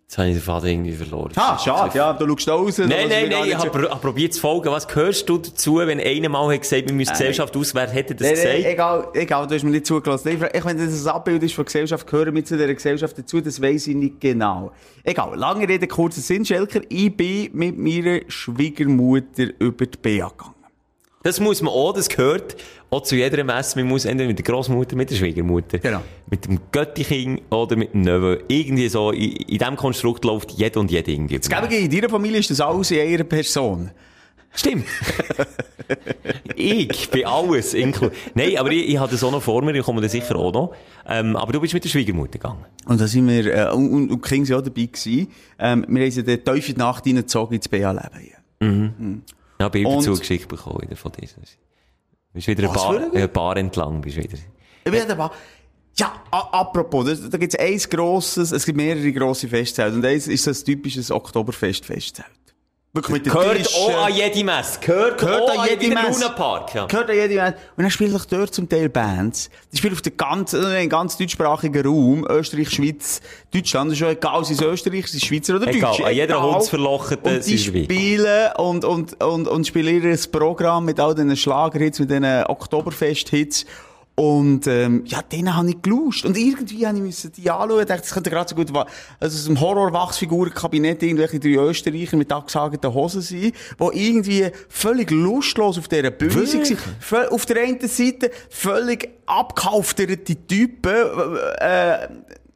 Jetzt habe ich den Faden irgendwie verloren. Ah, schade, ja, du schaust raus. Nein, da nein, nein, ich habe hab probiert zu folgen. Was gehörst du dazu, wenn einer mal hat gesagt, wir müssen die Gesellschaft auswerten? Hätte er das Nein, nein, gesagt? egal, egal, du hast mir nicht zugelassen. Ich, frage- ich, wenn das ein Abbild ist von Gesellschaft, gehören wir zu dieser Gesellschaft dazu, das weiss ich nicht genau. Egal, lange Rede, kurzer Sinn, Schelker, ich bin mit meiner Schwiegermutter über die BA gegangen. Das muss man auch, das gehört auch zu jeder Messe. Man muss entweder mit der Großmutter, mit der Schwiegermutter, Genau. mit dem Göttiching oder mit dem Neven. Irgendwie so, in, in diesem Konstrukt läuft jeder und jede irgendwie. Das Gäbige in deiner Familie ist das alles in einer Person. Stimmt. (laughs) ich bin alles inklu Nein, aber ich, ich hatte das auch noch vor mir, ich komme da sicher auch noch. Ähm, aber du bist mit der Schwiegermutter gegangen. Und da sind wir, äh, und, und, und die Kinder sind auch dabei gewesen. Ähm, wir haben sie dann tief in die Nacht reingezogen ins BA-Leben. Ja, Bilder Und- zugeschickt bekommen von dir. Bist wieder ein Was Bar, ein- ein Bar entlang, bist wieder. Ich bin aber, ja, a- apropos, da, da gibt's eins grosses, es gibt mehrere grosse Festzelte. Und eins ist so ein typisches Oktoberfest-Festzelt. Wirklich mit den Gehört Tischen. auch an jede Messe. Gehört, Gehört an jede Messe. Lunapark, ja. Gehört an jede Band. Und dann spielen doch dort zum Teil Bands. Die spielen auf der ganzen, also in ganz deutschsprachigen Raum, Österreich, Schweiz, Deutschland, ist schon egal, ob es Österreich, ist Schweizer oder Egal, Deutsch. an jeder egal. Hundsverlochete Und die sind dabei. spielen und, und, und, und spielen ihr Programm mit all diesen Schlagerhits, mit diesen Oktoberfest-Hits. Und, ähm, ja, denen habe ich geluscht. Und irgendwie habe ich müssen die anschauen und dachte, das könnte gerade so gut, also aus dem Horror-Wachsfigurenkabinett irgendwelche drei Österreicher mit abgesagten Hosen sein, die irgendwie völlig lustlos auf dieser Bühne waren. Auf der einen Seite völlig abgehalfterte Typen, äh,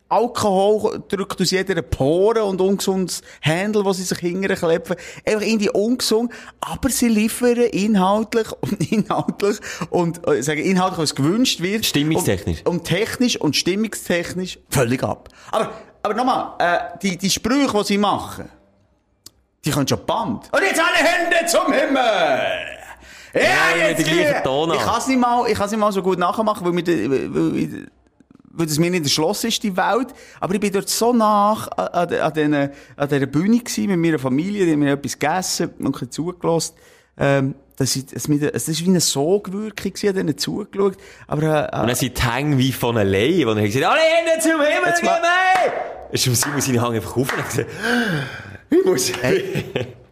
Alkohol drückt aus jeder Pore und ungesundes Händel, wo sie sich hingern klepfen. Einfach irgendwie ungesund. Aber sie liefern inhaltlich und (laughs) inhaltlich und, äh, sagen inhaltlich, was gewünscht wird. Stimmungstechnisch. Und, und technisch und stimmungstechnisch völlig ab. Aber, aber nochmal, äh, die, die Sprüche, die sie machen, die können schon Band. Und jetzt alle Hände zum Himmel! Ja, Ja, hier. Tonart. Ich kann es nicht mal, ich nicht mal so gut nachmachen, weil de- weil, weil, weil das mir nicht erschlossen ist, die Welt. Aber ich bin dort so nach an, an, an, diesen- an dieser Bühne gewesen, mit meiner Familie, die haben mir etwas gegessen und ein bisschen zugelassen. Ähm, das ist, es, es ist wie eine Sogwirkung ich habe denen zugeschaut. Aber, äh, Und dann sind die Hänge wie von allein, wo er gesagt hat, alle Hände zum Himmel, Jetzt mal- mir! Ist Simon seine Hänge einfach auf und gesagt, (gasps) ich muss.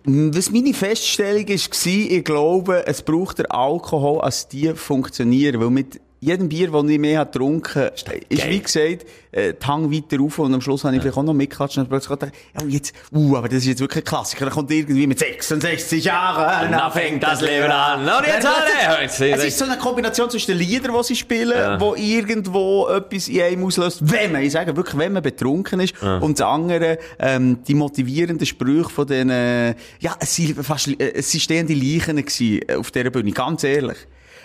Was meine Feststellung war, ich glaube, es braucht der Alkohol, als die funktionieren. Weil mit jedem Bier, das ich mehr habe getrunken ist, ist wie gesagt, äh, Hang weiter rauf und am Schluss habe ich vielleicht auch noch mitgeklatscht und plötzlich gedacht, ja, und jetzt, uh, aber das ist jetzt wirklich ein Klassiker. Dann kommt irgendwie mit 66 Jahren, dann fängt das Leben an. Und jetzt alle! Es ist so eine Kombination zwischen den Liedern, die sie spielen, wo irgendwo etwas in einem auslöst, wenn man, ich sage wirklich, wenn man betrunken ist, und das andere, ähm, die motivierenden Sprüche von den, äh, ja, es sind fast, äh, es sind stehende Leichen gewesen äh, auf dieser Bühne, ganz ehrlich.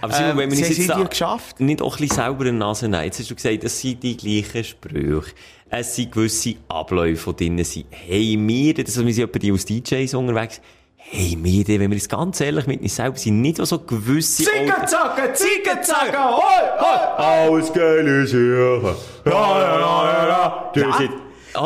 Aber Simon, Ähm, wenn wir haben es jetzt da geschafft. nicht auch ein bisschen selber in die Nase nehmen. Jetzt hast du gesagt, es sind die gleichen Sprüche. Es sind gewisse Abläufe, die drin sind. Hey, wir, das sind etwa die aus DJs unterwegs. Hey, wir, wenn wir uns ganz ehrlich mit uns selber sind, nicht so gewisse... Zickenzacken, Zickenzacken, hoi, hoi! Alles geile Sachen. Ja, ja, ja, ja. Du Ja.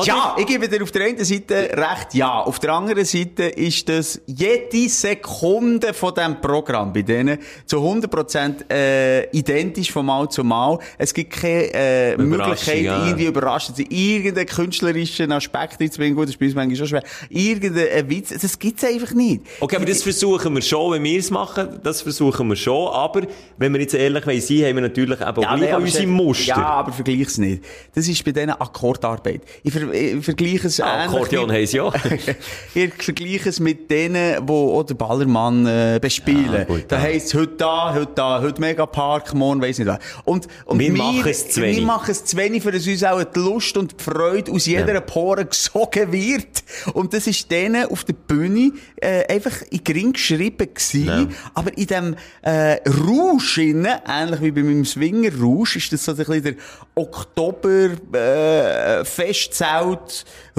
Ja, ich gebe dir auf der einen Seite recht, ja. Auf der anderen Seite ist das jede Sekunde von diesem Programm bei denen zu 100% äh, identisch von Mal zu Mal. Es gibt keine äh, Möglichkeit, ja. irgendwie überraschend zu sein, irgendeinen künstlerischen Aspekt reinzubringen. Gut, das ist manchmal schon schwer. Irgendeinen Witz, das gibt's einfach nicht. Okay, aber das versuchen wir schon, wenn wir es machen, das versuchen wir schon, aber wenn wir jetzt ehrlich sein, haben wir natürlich eben auch nee, unsere Muster. Ja, aber vergleich's nicht. Das ist bei denen Akkordarbeit. Ich, ver ich vergleiche es Ah, Akkordeon sie ja. (laughs) ich vergleiche es mit denen, die auch den Ballermann äh, bespielen. Ja, gut, da ja. heisst es heute da, heute da, heute Megapark, morgen weiss nicht was. Und, und Wir machen es zu wenig. Wir machen es zu wenig, für dass uns auch die Lust und die Freude aus jeder Ja. Pore gesogen wird. Und das ist denen auf der Bühne äh, einfach in gering geschrieben gewesen. Ja. Aber in dem äh, Rausch innen, ähnlich wie bei meinem Swinger-Rausch, ist das so ein bisschen der Oktober äh, Festzelt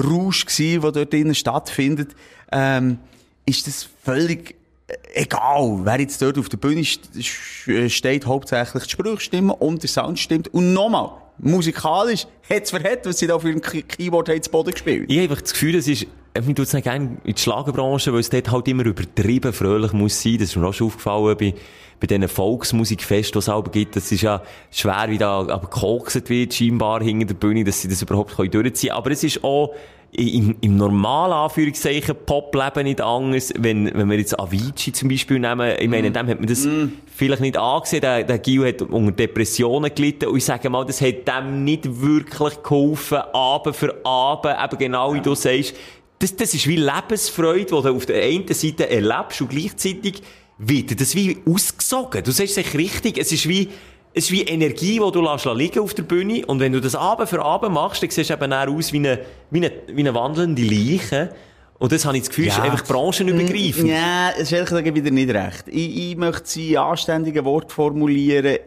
Rausch gewesen, der dort drinnen stattfindet. Ähm, ist das völlig äh, egal, wer jetzt dort auf der Bühne st st- steht, hauptsächlich die Sprüche stimmen und der Sound stimmt. Und nochmal, musikalisch, hat's für hat, was sie da ihrem Key- Keyboard haben, zu Boden gespielt. Ich habe einfach das Gefühl, es ist, mir tut es nicht gerne in die Schlagerbranche, weil es dort halt immer übertrieben fröhlich muss sein. Das ist mir auch schon aufgefallen bei, bei diesen Volksmusikfesten, die es selber gibt. Das ist ja schwer, wie da aber gekokset wird, scheinbar hinter der Bühne, dass sie das überhaupt können durchziehen können. Aber es ist auch, im, im normalen Anführungszeichen Pop-Leben nicht anders. Wenn, wenn wir jetzt Avicii zum Beispiel nehmen, ich meine, dem hat man das vielleicht nicht angesehen. Der, der Gil hat unter Depressionen gelitten. Und ich sage mal, das hat dem nicht wirklich geholfen, Abend für Abend, eben genau wie du sagst. Das, das ist wie Lebensfreude, die du auf der einen Seite erlebst und gleichzeitig wird das wie ausgesogen. Du sagst es richtig, es ist wie, es ist wie Energie, die du lässt liegen auf der Bühne. Und wenn du das Abend für Abend machst, dann siehst du eben dann aus wie eine, wie eine, wie eine wandelnde Leiche. Und das habe ich das Gefühl, ist Ja. einfach branchenübergreifend. Ja, das ist ehrlich gesagt wieder nicht recht. Ich, ich möchte sie in anständigen Wort formulieren.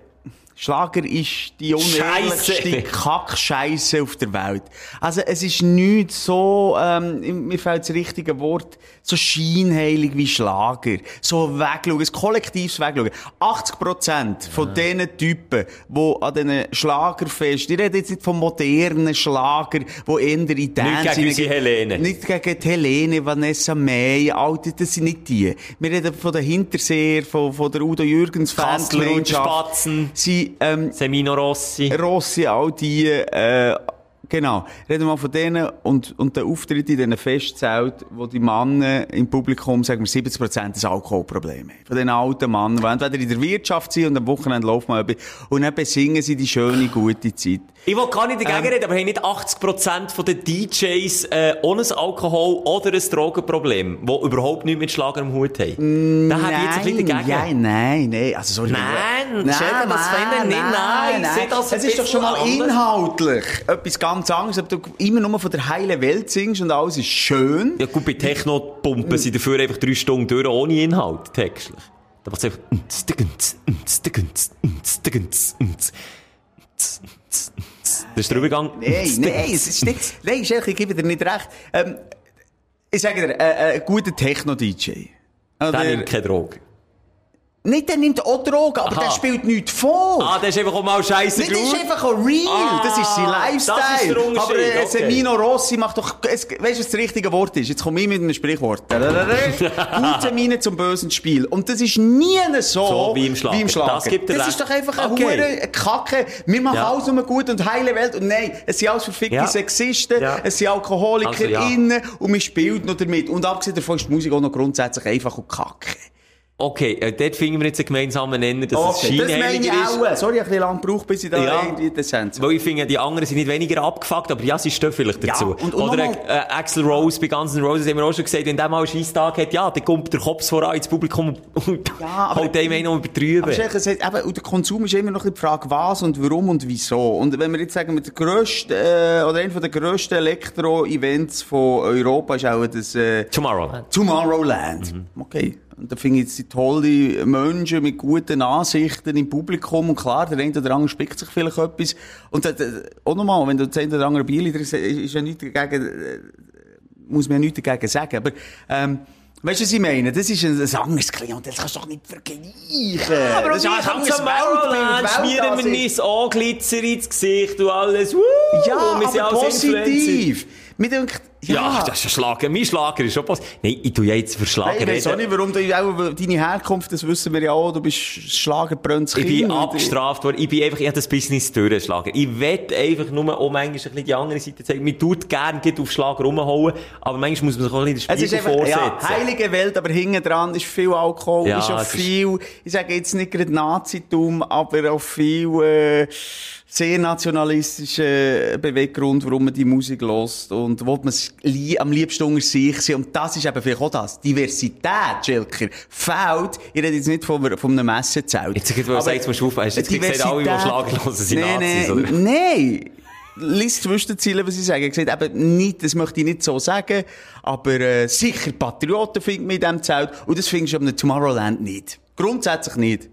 Schlager ist die unehrlichste Scheisse. Kackscheisse auf der Welt. Also, es ist nicht so, ähm, mir fällt das richtige Wort, so scheinheilig wie Schlager. So wegschauen, ein kollektives Wegschauen. 80% von diesen Typen, die an diesen Schlagerfest, ich rede jetzt nicht vom modernen Schlager, wo eher in Dance gegen unsere Helene. Nicht gegen die Helene, Vanessa May, Alter, das sind nicht die. Wir reden von der Hinterseher, von, von der Udo Jürgens Kassler und. Spatzen. Sie, ähm, Semino Rossi. Rossi, all die, äh, genau. Reden wir mal von denen und, und der Auftritt in diesen Festzelt, wo die Männer im Publikum, sagen wir, 70% das Alkoholproblem haben. Von den alten Männern, die entweder in der Wirtschaft sind und am Wochenende läuft man etwas und dann besingen sie die schöne, gute Zeit. Ich will gar nicht dagegen Ähm. reden, aber haben nicht 80% von den DJs äh, ohne ein Alkohol- oder ein Drogenproblem, die überhaupt nichts mit Schlager am Hut haben? Da habe ich jetzt ein bisschen dagegen. Nein, nein, nein. Also, sorry. Nein, nein, Schelke, das finde ich nicht. Nein, ich sehe das Es ist doch schon mal anders. inhaltlich etwas ganz anderes, ob du immer nur von der heilen Welt singst und alles ist schön. Ja gut, bei Techno-Pumpen sind dafür einfach drei Stunden durch ohne Inhalt, textlich. Da macht es einfach... Das ist der Übergang. Nein, nein, es ist nicht, nein, Schelke, ich gebe dir nicht recht. Ähm, ich sage dir, äh, äh, ein guter Techno-DJ. Oder- Der nimmt keine Drogen. Nicht, der nimmt auch Drogen, aber Aha. der spielt nichts vor. Ah, der ist einfach auch mal scheisse Nicht, das ist einfach auch real. Ah, das ist sein das ist Lifestyle. der Unterschied, Aber äh, okay. Semino Rossi macht doch, es, weißt du, was das richtige Wort ist? Jetzt komme ich mit einem Sprichwort. (laughs) Gute Miene zum bösen Spiel. Und das ist nie so, So wie im Schlager. Das gibt dir das recht. ist doch einfach eine Okay. hure Kacke. Wir machen Ja. alles eine gute und heile Welt. Und nein, es sind alles verfickte Ja. Sexisten, Ja. es sind AlkoholikerInnen Also, und man spielt noch damit. Und abgesehen davon ist die Musik auch noch grundsätzlich einfach und Kacke. Okay, äh, dort finden wir jetzt einen gemeinsamen Nenner, dass Okay, es das meine ich auch. Sorry, ich habe ein bisschen lang gebraucht, bis ich da Ja. irgendwie die Essenz Weil ich finde, die anderen sind nicht weniger abgefuckt, aber ja, sie stehen vielleicht Ja, dazu. und- und Oder äh, Axel Rose bei Guns N' Roses haben wir auch schon gesagt, wenn der mal einen Scheisstag hat, ja, dann kommt der Kopf voran ins Publikum und Ja, haut (laughs) einem einen noch übertrüben. Aber sagt, eben, und der Konsum ist immer noch die Frage, was und warum und wieso. Und wenn wir jetzt sagen, mit der grössten, äh, oder einer der grössten Elektro-Events von Europa ist auch das, äh, Tomorrowland. Tomorrowland. Okay. Und da finde ich jetzt die tolle Menschen mit guten Ansichten im Publikum. Und klar, der eine oder andere spickt sich vielleicht etwas. Und äh, auch nochmal, wenn du das eine oder andere Bier drin hast, ist ja nichts dagegen, äh, muss man ja nichts dagegen sagen. Aber, ähm, Weißt du, was ich meine? Das ist ein, ein anderes Klima. Das kannst du doch nicht vergleichen. Aber das ist ein anderes Weltbild, schmieren wir uns Anglitzer ins Gesicht und alles. Woo, Ja, und wir sind aber Influencer. positiv. Mir denkt, ja, Ja, das ist ein Schlager. Mein Schlager ist schon positiv. Nein, ich tu ja jetzt für Schlager ich weiß auch nicht, warum du auch, deine Herkunft, das wissen wir ja auch, du bist Schlagerbrönns Ich bin abgestraft worden. Ich bin einfach, ich hab das Business durchgeschlagen. Ich will einfach nur auch manchmal ein bisschen die andere Seite zeigen. Man tut gern geht auf Schlager rumhauen, aber manchmal muss man sich auch ein bisschen den ist Spiegel einfach, ja, vorsetzen. heilige Welt, aber hinten dran ist viel Alkohol, Ja, ist auch es ist- viel, ich sage jetzt nicht gerade Nazitum, aber auch viel, äh, sehr nationalistischer Beweggrund, warum man die Musik lost und wo man lie am liebsten unter sich sein. Und das ist eben vielleicht auch das. Diversität, Schilker, fehlt. Ich rede jetzt nicht von, von einem Messezelt. Jetzt, ich wollte sagen, jetzt musst du aufpassen. Du jetzt gesagt, alle, die hören, sind nee, Nazis, nee, oder? Nein. Lies zwischen den Zielen, was ich sage. Ich gesagt, eben nicht, das möchte ich nicht so sagen, aber äh, sicher Patrioten findet man in diesem Zelt und das findest du am Tomorrowland nicht. Grundsätzlich nicht.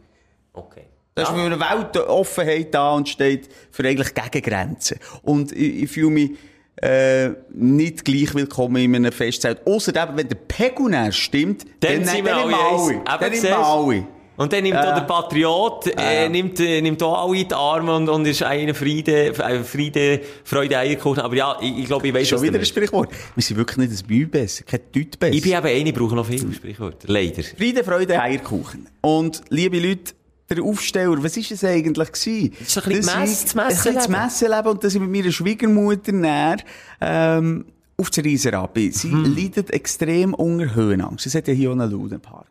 Okay. Da ist für eine Weltoffenheit da und steht für eigentlich Gegengrenzen. Und ich, ich fühle mich äh, nicht gleich willkommen in einem Festzelt. Eben, wenn der Pegel näher stimmt, Dann sind wir alle alle. Dann siehst wir alle. Und dann nimmt auch Äh. der Patriot, äh, nimmt, äh, nimmt auch alle in die Arme und, und ist eine Friede, äh, Friede, Freude, Eierkuchen. Aber ja, ich, ich glaube, ich weiß Schon wieder ein. Sprichwort. Wir sind wirklich nicht ein Büh besser, kein Deut besser. Ich bin eben eine, ich brauche noch viele Sprichwörter. Leider. Friede, Freude, Eierkuchen. Und, liebe Leute, der Aufsteller, was ist es eigentlich gewesen? Das ist ein bisschen Das Mess- ist- das Messeleben. Und das sind mit meiner Schwiegermutter näher, ähm, auf der Rieserabi. Sie Mhm. leidet extrem unter Höhenangst. Es hat ja hier auch einen Ludenpark.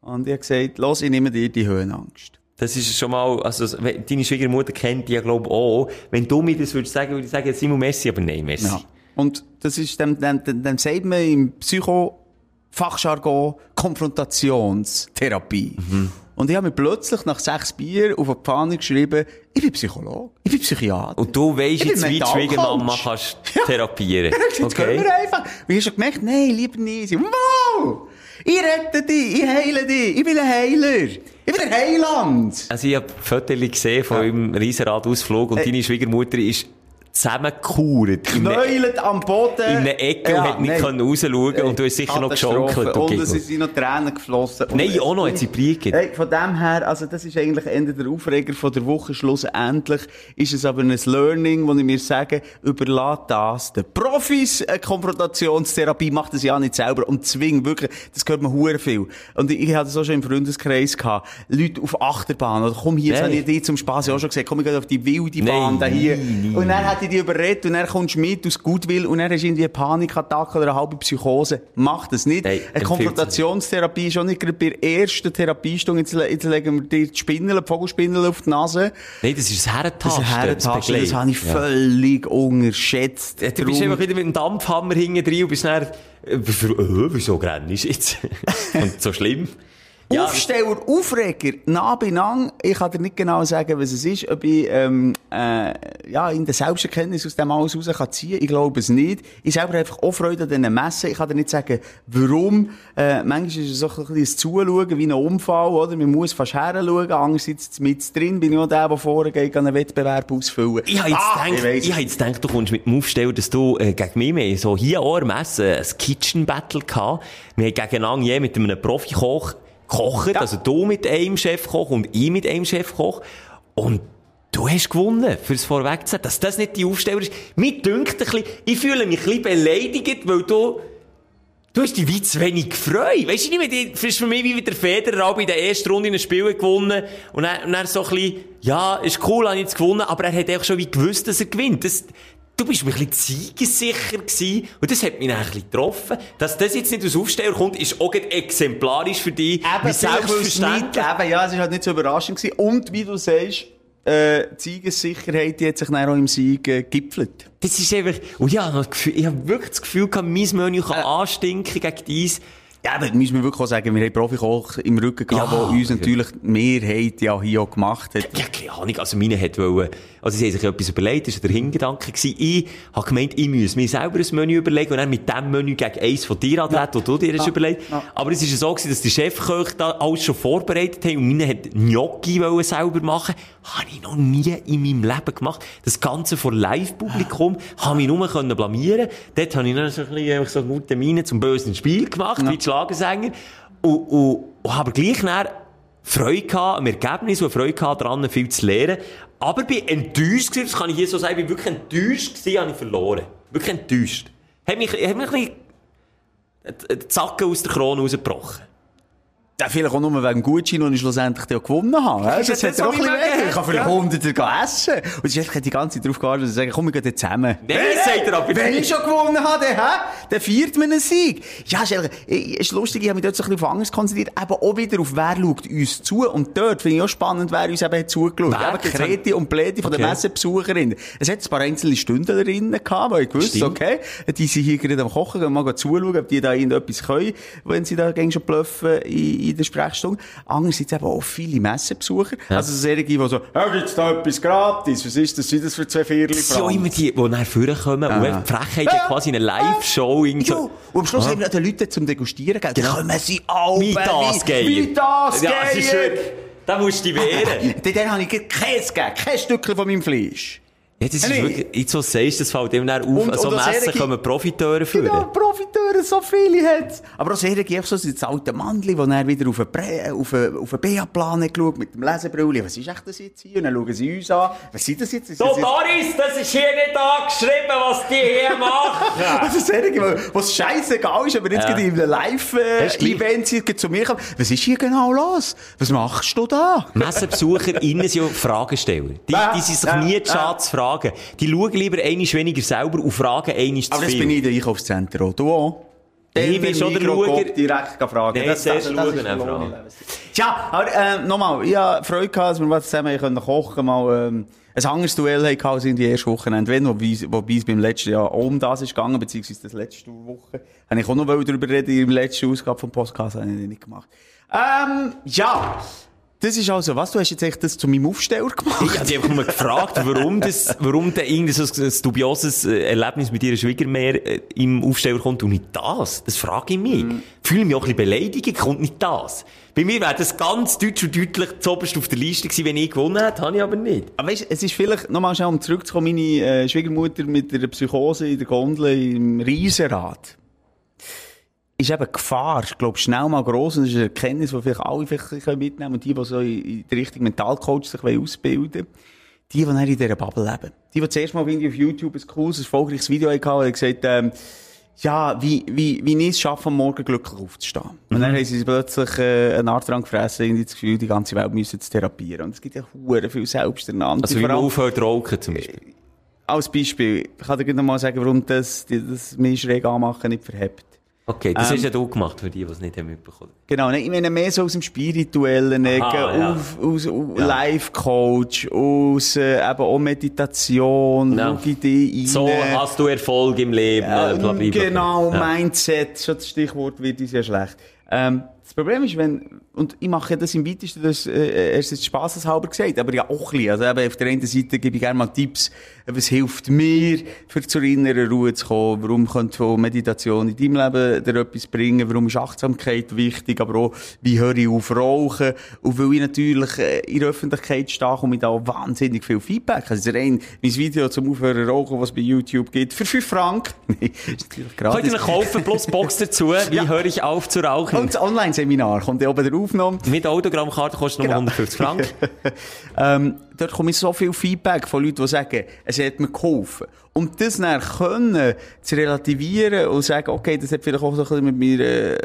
Und ich habe gesagt, los, ich nehme dir die Höhenangst. Das ist schon mal, also, deine Schwiegermutter kennt die ja, glaube ich, auch. Wenn du mir das würdest sagen, würde ich sagen, Simon Messi, aber nein, Messi. Ja. Und das ist, dann, dann, dann, dann sagt man im Psycho-Fachjargon Konfrontationstherapie. Und ich habe mir plötzlich nach sechs Bier auf die Fahne geschrieben, ich bin Psychologe, ich bin Psychiater. Und du weisst jetzt, wie die. Schwiegermama (laughs) kannst Ja. therapieren. (laughs) Jetzt können wir einfach. Und ich habe schon gemerkt, nein, lieber nicht. Wow! Ich rette dich, ich heile dich, ich bin ein Heiler. Ich bin der Heiland. Also ich habe Fotos gesehen von eurem Riesenradausflug und Äh. deine Schwiegermutter ist zusammengekauert. Knäulend am Boden. In einer Ecke und hat nicht können rausschauen und du hast sicher noch geschonkelt. Und es sind noch Tränen geflossen. Und Nein, auch noch, hat sie. Hey, von dem her, also das ist eigentlich Ende der Aufreger von der Woche. Schlussendlich ist es aber ein Learning, wo ich mir sage, überlass das den Profis. Eine Konfrontationstherapie macht das ja nicht selber und zwingt wirklich, das gehört mir hure viel. Und ich, ich hatte das auch schon im Freundeskreis gehabt. Leute auf Achterbahn, oder komm hier, jetzt habe ich dich zum Spaß auch schon gesagt, komm ich auf die wilde Bahn da hier. nein. Und dann hat ich die überredet und dann kommst du mit aus Gutwill und dann hast du irgendwie eine Panikattacke oder eine halbe Psychose. Mach das nicht. Nein, eine Konfrontationstherapie ist auch nicht gerade bei der ersten Therapiestunde. Jetzt, jetzt legen wir dir die Spindel, die Vogelspindel auf die Nase. Nein, das ist das Das Herrentasten. ist Herrentasten, das, Begleit. habe ich Ja. völlig unterschätzt. Ja, Du bist Darum- einfach wieder mit dem Dampfhammer hinten drin und bist dann, äh, für, äh, wieso rennst du jetzt? (laughs) und so schlimm. Ja, Aufsteller, Aufreger, nah benang. Ich kann dir nicht genau sagen, was es ist. Ob ich, ähm, äh, ja, in der Selbsterkenntnis aus dem alles raus kann ziehen. Ich glaube es nicht. Ich selber einfach auch Freude an diesen Messen. Ich kann dir nicht sagen, warum. Äh, manchmal ist es so ein bisschen ein Zuschauen, wie ein Unfall, oder? Man muss fast her schauen. Andererseits, mit drin bin ich auch der, der vorher geht, einen Wettbewerb ausfüllen. Ich habe jetzt, Ah, gedacht, ich hab jetzt gedacht, du kommst mit dem Aufsteller, dass du äh, gegen mich mehr so hier auch am Essen ein Kitchen Battle gehabt. Wir haben gegeneinander je mit einem Profikoch gekocht, also du mit einem Chefkoch und ich mit einem Chefkoch. Und du hast gewonnen, fürs Vorwegzusetzen. Dass das nicht die Aufsteller ist. Mir dünkt ein bisschen, ich fühle mich ein bisschen beleidigt, weil du Du hast dich wie zu wenig gefreut. Weißt du nicht, mehr, das ist für mich wie der Federer auch bei der ersten Runde in einem Spiel gewonnen. Und dann, und dann so ein bisschen, ja, ist cool, habe ich jetzt gewonnen, aber er hat auch schon wie gewusst, dass er gewinnt. Das, du bist mir ein bisschen siegessicher gewesen. Und das hat mich dann ein bisschen getroffen. Dass das jetzt nicht aus Aufsteller kommt, ist auch exemplarisch für dich. Eben, wie selbstverständlich. eben, ja, es ist halt nicht so überraschend gewesen. Und wie du sagst, äh, die Siegessicherheit, die hat sich dann auch im Sieg äh, gipfelt. Das ist einfach, und ja, ich Gefühl- ich habe wirklich das Gefühl gehabt, mein Menü kann anstinken gegen deins. Ja, aber müssen wir wirklich auch sagen, wir haben Profikoch im Rücken gehabt, Ja. der uns natürlich die Mehrheit ja hier auch gemacht hat. Ja, keine Ahnung. Also, meine hat wollen, also, sie haben sich etwas überlegt, das war der Hingedanke gewesen. Ich habe gemeint, ich muss mir selber ein Menü überlegen und dann mit dem Menü gegen eins von dir antreten, das du dir hast überlegt. Aber es ja so gewesen, dass die Chefköche da alles schon vorbereitet haben und meine hat Gnocchi selber machen. Habe ich noch nie in meinem Leben gemacht. Das Ganze vor Live-Publikum, habe mich nur können blamieren. Dort habe ich dann so ein bisschen, einfach so gute Miene zum bösen Spiel gemacht, wie die Schlagersänger. Und, und, und habe gleich dann Freude gehabt am Ergebnis und Freude gehabt daran, viel zu lernen. Aber bin enttäuscht gewesen, das kann ich hier so sagen, bin wirklich enttäuscht gewesen, habe ich verloren. Wirklich enttäuscht. Hat mich, hat mich ein bisschen die die Zacken aus der Krone rausgebrochen. Ja, vielleicht auch nur wegen dem Gutschein, den ich schlussendlich dann gewonnen habe. Ja, Das das hat hat er auch ein bisschen mögen. Ich kann vielleicht Ja. Hunderte essen. Und es ist einfach die ganze Zeit darauf gewartet, dass sie sagen, komm, wir gehen jetzt zusammen. Nein, sagt er aber Wenn ich schon gewonnen habe, dann, hä? dann feiert man einen Sieg. Ja, ist, ehrlich, ich- ist lustig, ich habe mich dort so ein bisschen auf anderes konzentriert, eben auch wieder auf wer schaut uns zu. Und dort finde ich auch spannend, wer uns eben hat zugeschaut. Wer? Eben Kreti und Pläti von den Okay. Messebesucherinnen. Es hat ein paar einzelne Stündlerinnen gehabt, weil ich gewusst, Stimmt. okay, die sind hier gerade am Kochen, gehen mal zuschauen, ob die da irgendetwas können, wenn sie da gegen schon bluffen in, in der Sprechstunde. Andererseits eben auch viele Messebesucher. Also solche, die so, ja, gibt's da etwas gratis? Was ist das? Sind das für zwei Viertel? Das sind immer die, die nachher vorkommen und die Frechheit hat quasi eine Live-Show. Ja, so- und am Schluss Ah. haben wir den Leuten zum Degustieren gegeben. Genau. Dann kommen sie alle Wie das geht. Wie das Ja, es ist geht. wirklich, da musst du dich wehren. (laughs) Dann, habe ich Käse gegeben, kein Stückchen von meinem Fleisch. Ja, das ist wirklich, jetzt so sagst, das fällt dann auf. Und- so Messen kommen Profiteure führen. Genau, Profiteure, so viele hat Aber auch sehr gibt so das alte Mandli, das dann wieder auf einen, auf einen, auf einen BA-Plan geschaut, mit dem Lesebrille. Was ist echt das jetzt hier? Und dann schauen sie uns an. Was sind das jetzt? Ist So, das jetzt Doris, das ist hier nicht angeschrieben, was die hier (laughs) machen. Also wo- was scheißegal ist, aber jetzt Ja. gerade in einem. Live-Event sie zu mir kommen. Was ist hier genau los? Was machst du da? MessenbesucherInnen sind ja Fragesteller. Die, Ja, die sind sich ja, nie zu ja. schade zu fragen. Die schauen lieber einiges weniger selber und fragen einiges Aber zu das viel. bin ich in der Einkaufszentrum. Du auch? Ich bin schon der Schauer. direkt fragen. Nein, zuerst schauen, ist dann verlorene fragen. Lebenszeit. Tja, aber äh, nochmal, ich hatte Freude, gehabt, dass wir was zusammen können kochen mal ähm, ein anderes Duell hatten als in die erste Wochenende. Wenn, wobei, wobei es beim letzten Jahr auch um das ist gegangen, beziehungsweise das letzte Woche. Habe ich auch noch darüber reden, im letzten Ausgabe vom Podcast habe ich nicht gemacht. Ähm, ja. Das ist also, was, du hast jetzt echt das zu meinem Aufsteller gemacht? Ich habe dich einfach nur gefragt, warum das, warum da irgendein so dubioses äh, Erlebnis mit ihrer Schwiegermutter äh, im Aufsteller kommt und nicht das. Das frage ich mich. Fühle mich auch ein bisschen beleidigt, kommt nicht das. Bei mir wäre das ganz deutsch und deutlich zuoberst auf der Liste gewesen, wenn ich gewonnen hätte, habe ich aber nicht. Aber weißt, es ist vielleicht, nochmal schnell, um zurückzukommen, meine äh, Schwiegermutter mit der Psychose in der Gondel im Riesenrad. Ist eben Gefahr, ich glaube, schnell mal gross, und das ist eine Erkenntnis, die vielleicht alle vielleicht mitnehmen und die, die so in die Richtung Mentalcoach sich ausbilden wollen, die, die dann in dieser Bubble leben. Die, die zuerst mal irgendwie auf YouTube ein cooles, erfolgreiches Video hatten, und gesagt ähm, ja, wie, wie, wie ich es schaffe, am Morgen glücklich aufzustehen. Und dann haben sie plötzlich äh, einen Art dran gefressen, irgendwie das Gefühl, die ganze Welt müsse zu therapieren. Und es gibt ja hure viel Selbsternannte. Also wie man aufhört rauchen zum Beispiel. als Beispiel, ich kann dir noch mal sagen, warum das, das mich schräg anmachen nicht verhebt. Okay, das Ähm, hast ja du gemacht, für die, die es nicht haben mitbekommen. Genau, ich meine mehr so aus dem spirituellen Ecke, Aha, ja. aus, aus Life-Coach, aus äh, eben auch Meditation, Ja. schau in dich rein. So hast du Erfolg im Leben. Ähm, äh, bla, bla, bla. genau, Ja. Mindset, schon das Stichwort wird uns ja schlecht. Ähm, das Problem ist, wenn, und ich mache das im weitesten, das, äh, erst jetzt spaßeshalber gesagt, aber ja auch ein bisschen. Also eben auf der einen Seite gebe ich gerne mal Tipps, äh, was hilft mir, für zur inneren Ruhe zu kommen, warum könnte Meditation in deinem Leben dir etwas bringen, warum ist Achtsamkeit wichtig, aber auch, wie höre ich auf Rauchen, und weil ich natürlich äh, in der Öffentlichkeit stehe, komme ich da auch wahnsinnig viel Feedback. Also rein mein Video zum Aufhören rauchen, was es bei YouTube gibt, für 5 Franken. (laughs) Nein, ist natürlich gratis. Könnt ihr noch kaufen, plus Box dazu. (laughs) Wie Ja. höre ich auf zu rauchen? Und das Online-Seminar kommt ja oben der Aufnahme. Mit Autogrammkarte kostet nur Genau. 150 Franken. (laughs) Ähm, dort komme ich so viel Feedback von Leuten, die sagen, es hat mir geholfen. Und das dann können, zu relativieren und sagen, okay, das hat vielleicht auch so ein bisschen mit meiner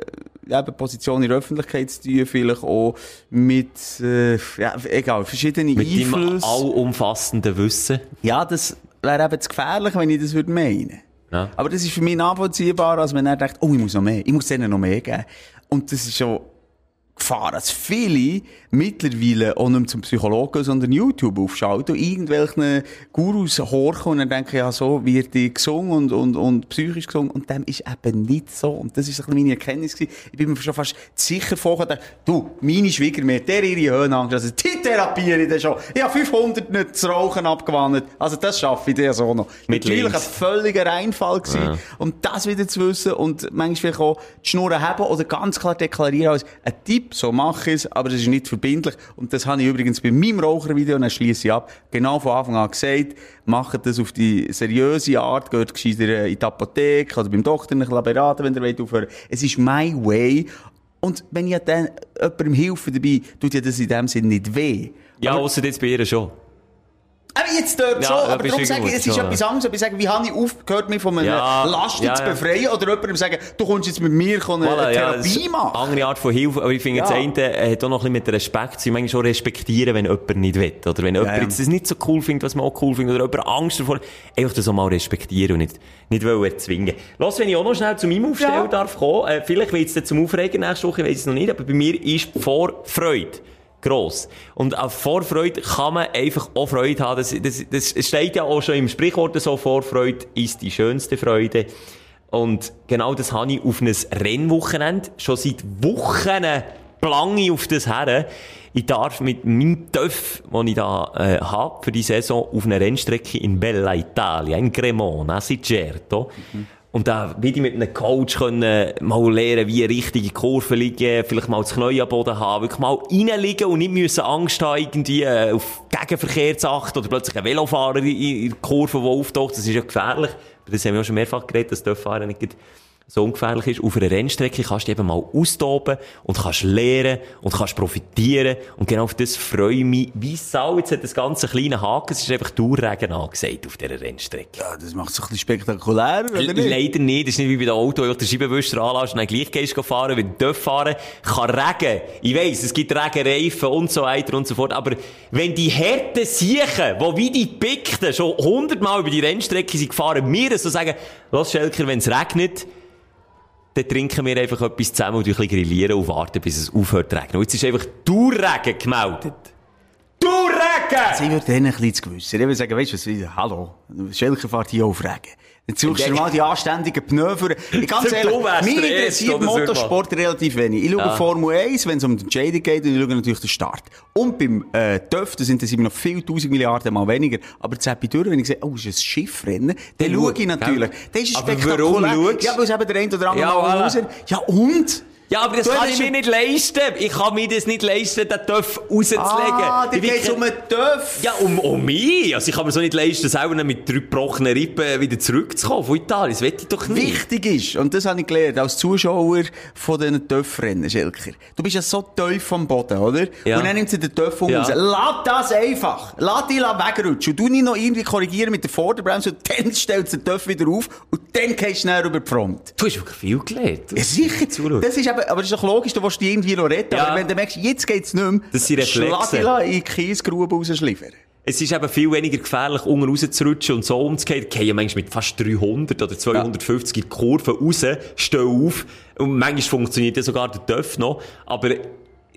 eben Position in der Öffentlichkeit zu tun, vielleicht auch mit, äh, ja, egal, verschiedene Mit deinem Einflüsse. allumfassenden Wissen. Ja, das wäre eben zu gefährlich, wenn ich das würde meinen. Ja. Aber das ist für mich nachvollziehbar, als wenn er denkt, oh, ich muss noch mehr, ich muss denen noch mehr geben. Und das ist schon Gefahr, dass viele mittlerweile auch nicht mehr zum Psychologen, sondern YouTube aufschalten und irgendwelchen Gurus horchen und dann denken, ja, so wird die gesungen und, und, und psychisch gesungen. Und dem ist eben nicht so. Und das ist meine Erkenntnis gewesen. Ich bin mir schon fast sicher vorgekommen, du, meine Schwiegermutter, der ihre Höhenangst, also die therapiere ich dann schon. Ich habe 500 nicht das Rauchen abgewandt. Also das schaffe ich dir so noch. Mit Natürlich ein völliger Reinfall gewesen. Und das wieder zu wissen und manchmal vielleicht auch die Schnurren haben oder ganz klar deklarieren als ein Tipp, so mache ich es, aber das ist nicht verbindlich. Und das habe ich übrigens bei meinem Rauchervideo, und dann schließe ich ab, genau von Anfang an gesagt, macht das auf die seriöse Art, geht gescheiter in die Apotheke oder beim Doktor nicht beraten, wenn ihr wollt aufhören. Es ist my way. Und wenn ich dann jemandem helfe dabei, tut ja das in dem Sinn nicht weh. Ja, außer jetzt bei ihr schon. Aber jetzt dort Ja, schon, da aber darum sage ich, es ist schon, etwas anderes, ob ich sage, wie habe ich aufgehört, mich von einer Ja, Last ja, zu befreien, oder jemandem sagen, du kommst jetzt mit mir eine Voilà, Therapie machen. andere Art von Hilfe, aber ich finde, Ja. das eine äh, hat auch noch ein bisschen mit Respekt zu tun. Manchmal schon respektieren, wenn jemand nicht will. Oder wenn jemand jetzt das nicht so cool findet, was man auch cool findet, oder jemand Angst davor einfach das auch mal respektieren und nicht, nicht wollen erzwingen. Lass, wenn ich auch noch schnell zu meinem Aufstell Ja. darf kommen, äh, vielleicht wird es dann zum Aufregen nächste Woche, ich weiß es noch nicht, aber bei mir ist Vorfreude gross. Und auf Vorfreude kann man einfach auch Freude haben. Das, das, das steht ja auch schon im Sprichwort so, Vorfreude ist die schönste Freude. Und genau das habe ich auf ein Rennwochenende schon seit Wochen plange auf das her. Ich darf mit meinem Töff, den ich da äh, habe, für die Saison auf einer Rennstrecke in Bella Italia, in Cremona, Sicerto. Und da ich mit einem Coach können mal lernen, wie richtige Kurven liegen, vielleicht mal das Knie am Boden haben, wirklich mal reinliegen und nicht müssen Angst haben, irgendwie äh, auf Gegenverkehr zu achten oder plötzlich ein Velofahrer in, der Kurve, der auftaucht. Das ist ja gefährlich. Über das haben wir auch schon mehrfach geredet, dass Töfffahren nicht so ungefährlich ist. Auf einer Rennstrecke kannst du eben mal austoben und kannst lernen und kannst profitieren. Und genau auf das freue ich mich wie Sau. Jetzt hat das ganze kleine Haken. Es ist einfach Dauerregen angesagt auf dieser Rennstrecke. Ja, das macht es ein bisschen spektakulärer, oder nicht? Leider nicht. Das ist nicht wie bei dem Auto, wo du den Scheibenwischer anlässt und dann gleich gehst fahren. Wenn du fahren kann Regen. Ich weiss, es gibt Regenreifen und so weiter und so fort. Aber wenn die harten Siechen, die wie die Pickten schon hundertmal über die Rennstrecke sind gefahren, mir so sagen, los Schelker, wenn es regnet, dann trinken wir einfach etwas zusammen und ein bisschen grillieren und warten, bis es aufhört zu regnen. Und jetzt ist einfach Dauerregen gemeldet. Dauerregen! Sie würde denen ein bisschen zu gewissen. Ich würde sagen, weißt du was, hallo, Schelker fährt hier auf Regen. Jetzt suchst du mal die anständigen Pneu für... (laughs) Ganz ehrlich, mich interessiert Motorsport relativ wenig. Ich schaue Ja. Formel 1, wenn es um die Entscheidung geht, und ich schaue natürlich den Start. Und beim äh, TÜV, da sind es immer noch viel tausend Milliarden Mal weniger. Aber zapp ich durch, wenn ich sehe, oh, ist ein Schiffrennen, dann schaue ich natürlich. Das ist Aber spektakulär. warum schaust? Ja, weil es eben der eine oder andere Ja, mal voilà. raus... Ja, und? Ja, aber das Du kann ich mir schon- nicht leisten. Ich kann mir das nicht leisten, den Töpf rauszulegen. Ah, da Ich will geht es kein- um einen TÜV. Ja, um, um mich. Also ich kann mir so nicht leisten, selber mit drei gebrochenen Rippen wieder zurückzukommen von Italien. Das will ich doch nicht. Wichtig ist, und das habe ich gelernt, als Zuschauer von diesen Töpfrennen, Schelker. Du bist ja so tief vom Boden, oder? Ja. Und dann nimmt sie den Töpf um Ja. raus. Lass das einfach. Lass dich wegrutschen. Und du nicht noch irgendwie korrigieren mit der Vorderbremse und dann (laughs) stellst du den Töpf wieder auf und dann gehst du näher über die Front. Du hast wirklich viel gelernt. Ja, sicher. Zuschauen. Das ist aber, aber das ist doch logisch, du willst dich irgendwie noch retten. Ja. Aber wenn du merkst, jetzt geht's nicht mehr, Das sind schlag in die Kiesgrube rausschliffern. Es ist eben viel weniger gefährlich, unten rauszurutschen und so umzugehen. Die gehen manchmal mit fast 300 oder 250 in die Kurve raus, stehen auf. Und manchmal funktioniert ja sogar der Töpf noch. Aber,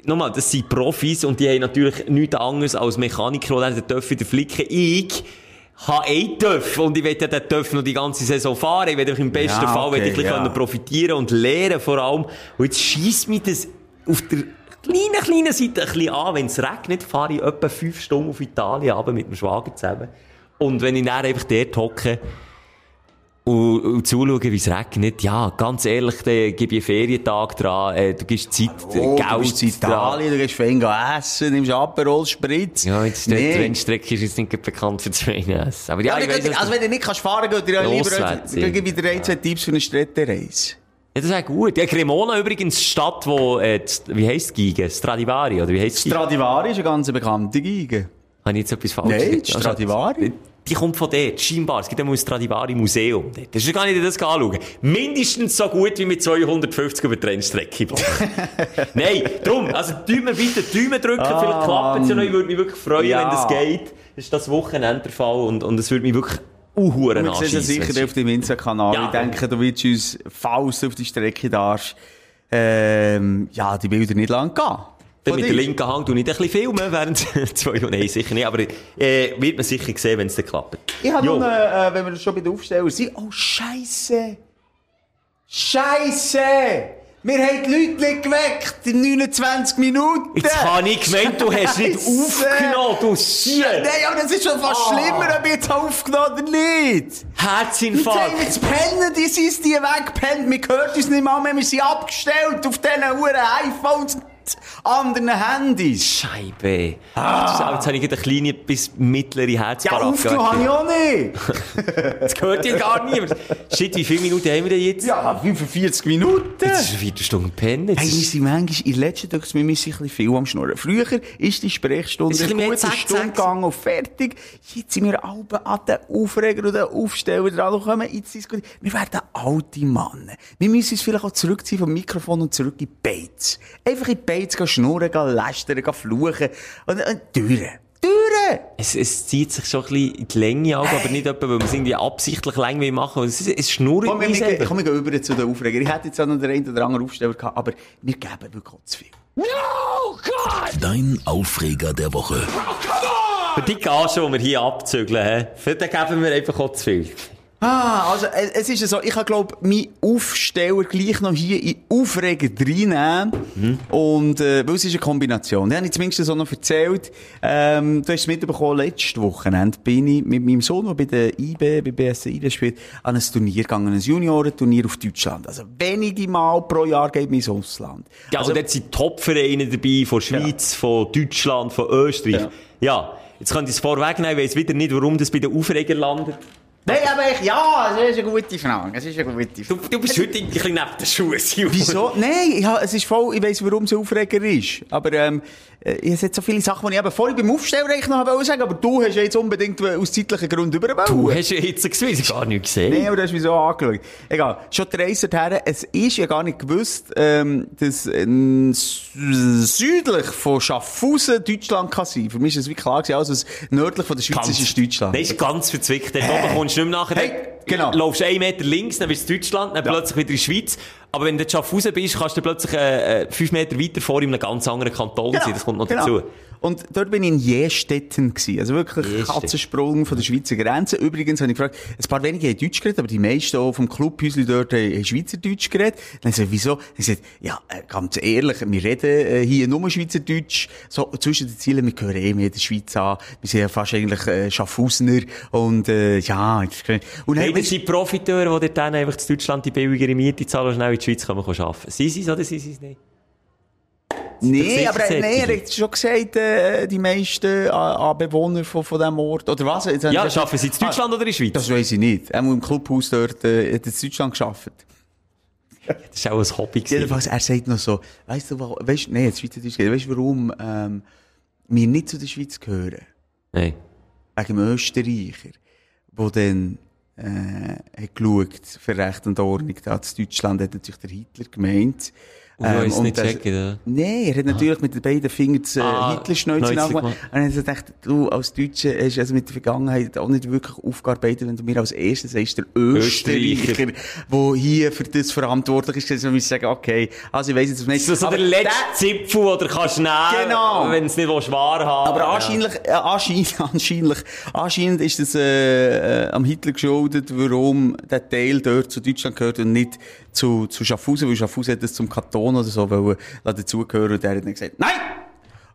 nochmal, das sind Profis und die haben natürlich nichts anderes als Mechaniker, die den Töpf wieder flicken. Ich, habe einen Töpf und ich ja den Töpf noch die ganze Saison fahren. Ich einfach im besten Ja, Fall ich okay, bisschen ja. profitieren und lernen vor allem. Und jetzt schießt mich das auf der kleinen, kleinen Seite ein bisschen an. Wenn es regnet, fahre ich etwa fünf Stunden auf Italien runter mit dem Schwager zusammen. Und wenn ich dann einfach dort hocke und, und zuschaue, wie es regnet, ja, ganz ehrlich, dann gebe ich einen Ferientag dran, äh, du gibst Zeit, Oh, Geld du bist in Italien, du gehst fein essen, nimmst Aperol Spritz. Ja, jetzt die Nee. Rennstrecke ist jetzt nicht bekannt für zwei Essen. Aber ja, Ja, weiss, also du- wenn du nicht kannst fahren kannst, dir ja lieber, dann gebe ich dir ein, zwei Tipps für eine Städtereise. ja, das wäre gut. Ja, Cremona übrigens, die Stadt, wo, äh, die- wie heisst die Geige? Stradivari, oder wie heisst die? Stradivari ist eine ganz bekannte Geige. Habe ich jetzt etwas falsch Nein, die Stradivari. Die kommt von dort, scheinbar. Es gibt einmal ein Stradivari-Museum dort. Das ist gar nicht das anschauen. Mindestens so gut wie mit 250 über die Rennstrecke. (laughs) Nein, drum, also Daumen bitte, Daumen drücken, vielleicht klappt es ja noch. Ich würde mich wirklich freuen, Ja. wenn das geht. Das ist das Wochenende der Fall und, und es würde mich wirklich uhuren Wir sehen anschiessen. sicher auf deinem Insta-Kanal. Ja. Ich denke, du willst uns, falls du auf die Strecke darfst, ähm, ja, die Bilder nicht lang gehen. Dann mit der linken Hand tue ich ein bisschen filmen, während (laughs) zwei, nein, sicher nicht, aber, äh, wird man sicher sehen, wenn es dann klappt. Ich habe noch, eine, äh, wenn wir schon bei den Aufstellern sind, oh, Scheisse! Scheisse! Wir haben die Leute nicht geweckt in 29 Minuten! Jetzt habe ich gemeint, du hast nicht aufgenommen, du Sieg! Nein, aber das ist schon fast schlimmer, ob ich jetzt aufgenommen oder nicht! Jetzt haben Herzinfarkt! wir Pennen, die sind die weggepennt. Wir hört uns nicht mal mehr, wir sind abgestellt auf diesen Uhren iPhones und anderen Handys. Scheibe. Ah. Jetzt habe ich eine kleine bis mittlere Ja, Herzbaracke. aufgenommen habe ich auch nicht. (laughs) Das gehört ja gar niemand. Shit, wie viele Minuten haben wir denn jetzt? Ja, 45 Minuten. Das ist eine Viertelstunde pennen. Hey, wir ist- sind manchmal, in letzter Zeit, wir müssen ein bisschen viel am Schnurren. Früher ist die Sprechstunde Ist ein gute zack, Stunde gegangen und fertig. Jetzt sind wir alle an den Aufreger und den Aufsteller dran kommen jetzt diskutieren. Wir werden alte Männer. Wir müssen uns vielleicht auch zurückziehen vom Mikrofon und zurück in die Beiz. Einfach in die Beiz gehen schnurren, gehen lästern, gehen fluchen und, und durch. Durch! Es, es zieht sich schon ein bisschen in die Länge auch, aber nicht etwa, weil wir es irgendwie absichtlich lang will machen. Es, ist- es schnurrt Komm, wir, wir, komm, wir gehen über zu den Aufregern. Ich hätte jetzt auch noch den einen oder anderen Aufsteller gehabt, aber wir geben wirklich zu viel. Dein Aufreger der Woche. Für die Gage, die wir hier abzügeln, für den geben wir einfach auch zu viel. Ah, also, äh, es ist ja so, ich habe, glaub, meinen Aufsteller gleich noch hier in Aufreger reinnehmen. Und, äh, weil es ist eine Kombination. Den habe ich zumindest so noch erzählt. Ähm, du hast es mitbekommen, letztes Wochenende bin ich mit meinem Sohn, der bei der IB, bei BSC IB spielt, an ein Turnier gegangen, ein Juniorenturnier auf Deutschland. Also, wenige Mal pro Jahr geht man ins Ausland. Ja, also, und dort sind Top-Vereine dabei, von Schweiz, von Deutschland, von Österreich. Ja. Jetzt könnt ihr es vorwegnehmen, ich weiss wieder nicht, warum das bei den Aufregern landet. Nein, aber ich, ja, es ist eine gute Frage. Es ist eine gute Frage. Du, du bist heute ein bisschen neben den Schuhen. Simon. Wieso? Nein, ja, es ist voll, ich weiss, warum es Aufreger ist. Aber, ähm, äh, es hat so viele Sachen, die ich eben vorhin beim Aufstellen eigentlich noch wollte sagen, aber du hast ja jetzt unbedingt aus zeitlichen Gründen überbauen. Du hast ja jetzt ich habe gar nicht gesehen. Nein, aber du hast mich so angeschaut. Egal. Schon die Reise dorthin. Es ist ja gar nicht gewusst, ähm, dass ähm, südlich von Schaffhausen Deutschland kann sein. Für mich ist es wie klar gewesen, also nördlich von der Schweiz ist es Deutschland. Nein, ist ganz verzwickt. Dort oben kommst du nicht mehr nachher. Hey, Genau. laufst einen Meter links, dann bist du in Deutschland, dann Ja. plötzlich wieder in der Schweiz. Aber wenn du in Schaffhausen bist, kannst du plötzlich äh, äh, fünf Meter weiter vor in einem ganz anderen Kanton sein. Das kommt noch genau. dazu. Und dort bin ich in Jestetten gewesen. Also wirklich Jestetten. Katzensprung von der Schweizer Grenze. Übrigens habe ich gefragt, ein paar wenige haben Deutsch geredet, aber die meisten auch vom Clubhäuschen dort haben Schweizerdeutsch geredet. Dann gesagt, wieso? Dann gesagt, ja, äh, ganz ehrlich, wir reden äh, hier nur Schweizerdeutsch. So, zwischen den Zielen, wir gehören eh mehr der Schweiz an. Wir sind ja fast eigentlich äh. Und äh, ja, und Hey, das sind Profiteure, die dir dann einfach in Deutschland die billigere Miete zahlen und schnell in die Schweiz kommen können arbeiten. Sie sie es oder sie sie es nicht? Nee, sicher aber nee, er hat schon gesagt, äh, die meisten äh, Anbewohner von, von diesem Ort. Oder was? Jetzt Ja, arbeiten sie in Deutschland oder in der Schweiz? Das weiß ich nicht. Er im Clubhaus dort, äh, hat in Deutschland geschafft. Das ist auch ein Hobby. Jedenfalls, er sagt noch so, weißt du, warum, weißt, nee, jetzt Schweizerdeutsch weißt du, warum, ähm, wir nicht zu der Schweiz gehören? Nein. Wegen dem Österreicher, der dann, äh, hat geschaut, für Recht und Ordnung, da in Deutschland hat natürlich der Hitler gemeint. Und du hast es nicht das- checken, oder? Nee, er hat natürlich mit den beiden Fingern das äh, Ah, Hitler-Schnäuzchen Schnäuzchen nachgemacht. gemacht. Und dann hat er gedacht, du als Deutscher hast also mit der Vergangenheit auch nicht wirklich aufgearbeitet, wenn du mir als erstes sagst, der Österreicher, der hier für das verantwortlich ist, dann ich sagen, okay, also ich weiss jetzt nicht. Das ist so der letzte Zipfel, du kannst nehmen Genau. wenn du es nicht willst, wahr haben Aber Ja. anscheinend, äh, anscheinend, (laughs) anscheinend, anscheinend ist das äh, äh, am Hitler geschuldet, warum der Teil dort zu Deutschland gehört und nicht zu, zu Schaffhausen, weil Schaffhausen hat das zum Kanton oder so wollen, dazugehören und der hat dann gesagt, nein!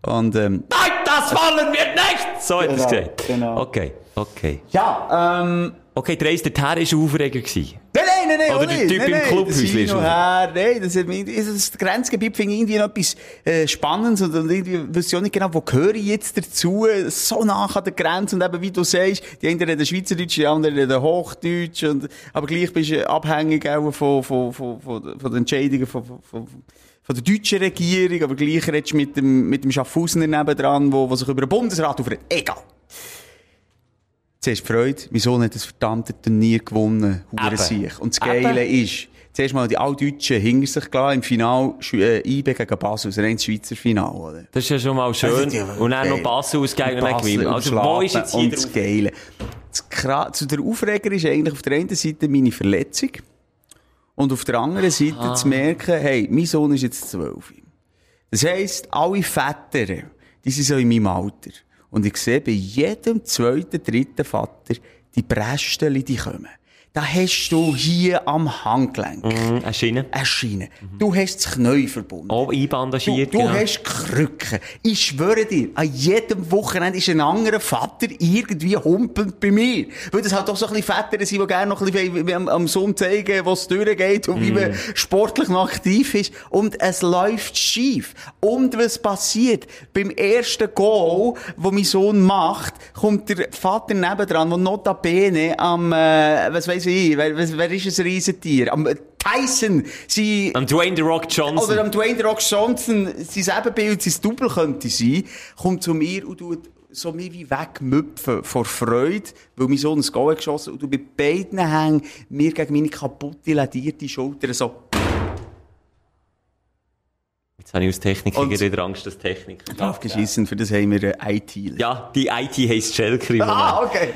Und ähm, Nein, das wollen wir nicht! So hat er es Genau, gesagt. genau. Okay, okay. ja, ähm, Okay, die Reise dorthin war ein Aufreger. gewesen. Nein, nein, nein, Oder auch der. Typ nein, im nein, Clubhäuschen ist nein, das, das, Grenzgebiet finde ich irgendwie noch etwas äh, Spannendes und, und irgendwie wüsste ich auch nicht genau, wo gehöre ich jetzt dazu, so nach an der Grenze und eben, wie du sagst, die einen reden Schweizerdeutsch, die anderen reden Hochdeutsch und, aber gleich bist du abhängig auch von, von, von, von, von den Entscheidungen von, von, von, von der deutschen Regierung, aber gleich redest du mit dem, mit dem Schaffhausener nebendran, wo, wo sich über den Bundesrat aufregt. Egal. Zuerst die Freude, mein Sohn hat das verdammte Turnier gewonnen, Eben. sich. Und das Geile ist, zuerst mal die Alldeutschen hinter sich klar im Final, Schwe- äh, IB gegen Basel, das reines Schweizer Final, oder? Das ist ja schon mal schön. Ja und dann geil. noch Basel ausgegeben und gewinnen. Also, wo ist jetzt hier und das Geile? Das Kra- zu der Aufreger ist eigentlich auf der einen Seite meine Verletzung und auf der anderen Seite zu merken, hey, mein Sohn ist jetzt zwölf. Das heisst, alle Väter, die sind so in meinem Alter. Und ich sehe bei jedem zweiten, dritten Vater, die Brästchen, die kommen. Da hast du hier am Handgelenk Mhm, eine Schiene. eine Schiene. Du hast das Knie verbunden. Du, einbandagiert. du genau. hast Krücken. Ich schwöre dir, an jedem Wochenende ist ein anderer Vater irgendwie humpelnd bei mir. Weil das halt auch so ein bisschen Väter sind, die gerne noch ein bisschen am, am Sohn zeigen, wo es durchgeht und wie man sportlich noch aktiv ist. Und es läuft schief. Und was passiert? Beim ersten Goal, wo mein Sohn macht, kommt der Vater nebendran, der notabene am, äh, was weiss ich, wer, wer ist ein Riesentier? Am Tyson, sie, Am Dwayne The Rock Johnson. oder am Dwayne The Rock Johnson, sein Ebenbild, sein Double könnte sein, kommt zu mir und tut so mir wie wegmüpfen vor Freude, weil mein Sohn ein Goal geschossen und du bei beiden Hängen mir gegen meine kaputte, ledierte Schulter so, Jetzt habe ich als Techniker Und- wieder Angst, dass Technik. aufgeschissen, für das haben wir ein IT. Ja, die IT heisst Schelker im Ah, okay.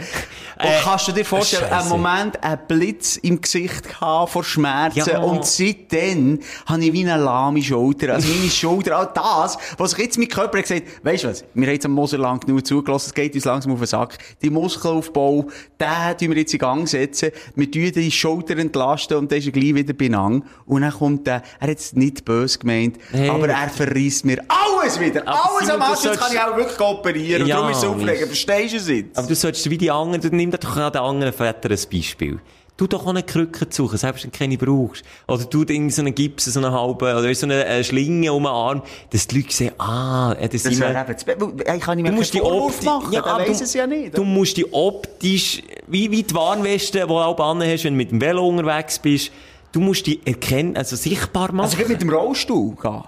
Und Äh, kannst du dir vorstellen, einen Moment, einen Blitz im Gesicht gehabt vor Schmerzen Ja. und seitdem habe ich wie eine lahme Schulter. Also meine Schulter, all das, was sich jetzt mein Körper gesagt, weisst du was, wir haben jetzt am Moser lang genug zugelassen, es geht uns langsam auf den Sack. Die Muskelaufbau, den tun wir jetzt in Gang setzen, wir tun die Schulter entlasten und dann ist er gleich wieder benang. Und dann kommt der, er hat es nicht böse gemeint, Hey. Aber er verreisst mir alles wieder, Aber alles Simon, am du Arsch, jetzt kann ich auch wirklich operieren und Ja, darum ist es aufregen, Misch. verstehst du es jetzt? Aber du solltest wie die anderen, du nimm doch an den anderen Vätern ein Beispiel. Du doch auch eine Krücke suchen, selbst wenn du keine brauchst. Oder du irgendwie so einen Gips, so einen halben, oder so eine äh, Schlinge um den Arm, dass die Leute sehen, ah, das Das Be- weil, Ich kann nicht Du mehr musst die Optik, machen, der aber du, es ja nicht. du musst die optisch, wie, wie die Warnweste, die du auch hast, wenn du mit dem Velo unterwegs bist, du musst die erkennen, also sichtbar machen. also, ich mit dem Rollstuhl gehen.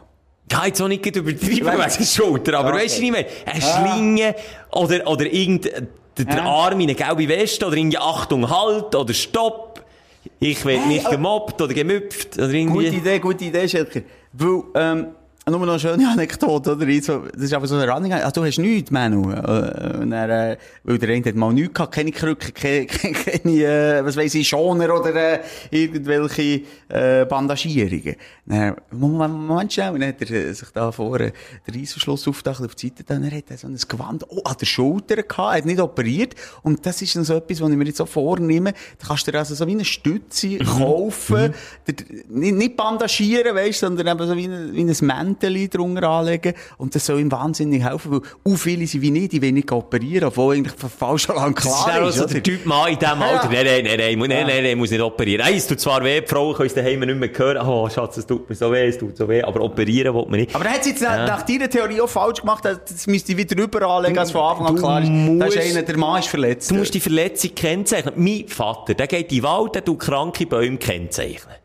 Ja, jetzt auch nicht übertrieben wegen der Schulter, aber Okay. weißt du nicht mehr? Eine Schlinge oder, oder irgend, der, der. Arm in eine gelbe Weste oder irgendwie Achtung, Halt oder Stopp. Ich werde nicht gemobbt oder gemüpft oder irgendwie. Gute Idee, gute Idee, Schelker. Weil, ähm, Nur noch eine schöne Anekdote, oder? Das ist aber so ein Running. Ah, du hast nichts, Manu. Äh, Und dann, äh, weil der eine hat mal nichts gehabt, keine Krücke, keine, (laughs) keine, äh, was weiss ich, Schoner oder äh, irgendwelche äh, Bandagierungen. Dann, Moment, Moment schnell, und dann hat er äh, sich da vorne den Reissverschluss aufgedacht, auf die Seite, dann hat er so ein Gewand oh, an der Schulter gehabt, er hat nicht operiert. Und das ist dann so etwas, was ich mir jetzt so vornehme. Da kannst du dir also so wie eine Stütze kaufen, der, nicht, nicht bandagieren, weißt, sondern eben so wie ein, wie ein Mäntel drunter anlegen. Und das soll ihm wahnsinnig helfen, weil auch viele sind wie nicht, die wenig operieren, obwohl eigentlich von falsch schon lange Das ist klar auch ist. so oder? der Typ Mann in diesem Alter. Nein, nein, nein, nein, nein, nein, nein, muss nicht operieren. Nein, es tut zwar weh, die Frauen können es daheim nicht mehr hören. Oh, Schatz, es tut mir so weh, es tut so weh. Aber operieren will man nicht. Aber er hat es jetzt Ja. nach deiner Theorie auch falsch gemacht, das müsste ich wieder drüber anlegen, als von Anfang an klar ist. Das ist musst- einer, der Mann ist verletzt. Du musst die Verletzung kennzeichnen. Mein Vater, der geht in den Wald, der tut kranke Bäume kennzeichnen.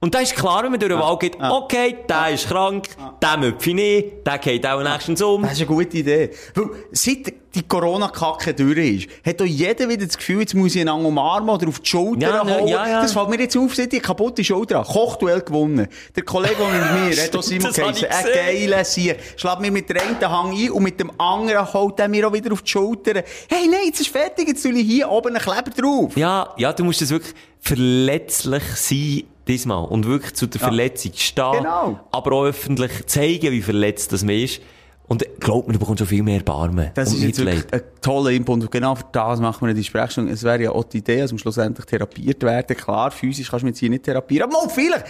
Und da ist klar, wenn man durch den Wald geht, okay, der ist krank, der möpfe ich nicht, der geht auch nächstens um. Das ist eine gute Idee. Weil, seit die Corona-Kacke durch ist, hat doch jeder wieder das Gefühl, jetzt muss ich einen umarmen oder auf die Schulter Ja, hauen. ja, ja. Das fällt mir jetzt auf, seit ich kaputte Schulter habe. Kochduell gewonnen. Der Kollege, mit mir, hat auch (laughs) Simon Das geheißen, ein geiler Sieg. Schlägt mir mit der einen Hang ein und mit dem anderen haut er mir auch wieder auf die Schulter. Hey, nein, jetzt ist fertig, jetzt soll ich hier oben einen Kleber drauf. Ja, ja, du musst es wirklich verletzlich sein, diesmal. Und wirklich zu der Verletzung stehen. Genau. Aber auch öffentlich zeigen, wie verletzt das man ist. Und glaub mir, du bekommst schon viel mehr Erbarmen. Das ist jetzt wirklich ein toller Input. Und genau für das machen wir eine Sprechstunde. Es wäre ja auch die Idee, dass wir schlussendlich therapiert werden. Klar, physisch kannst du mich jetzt hier nicht therapieren. Aber mal, vielleicht.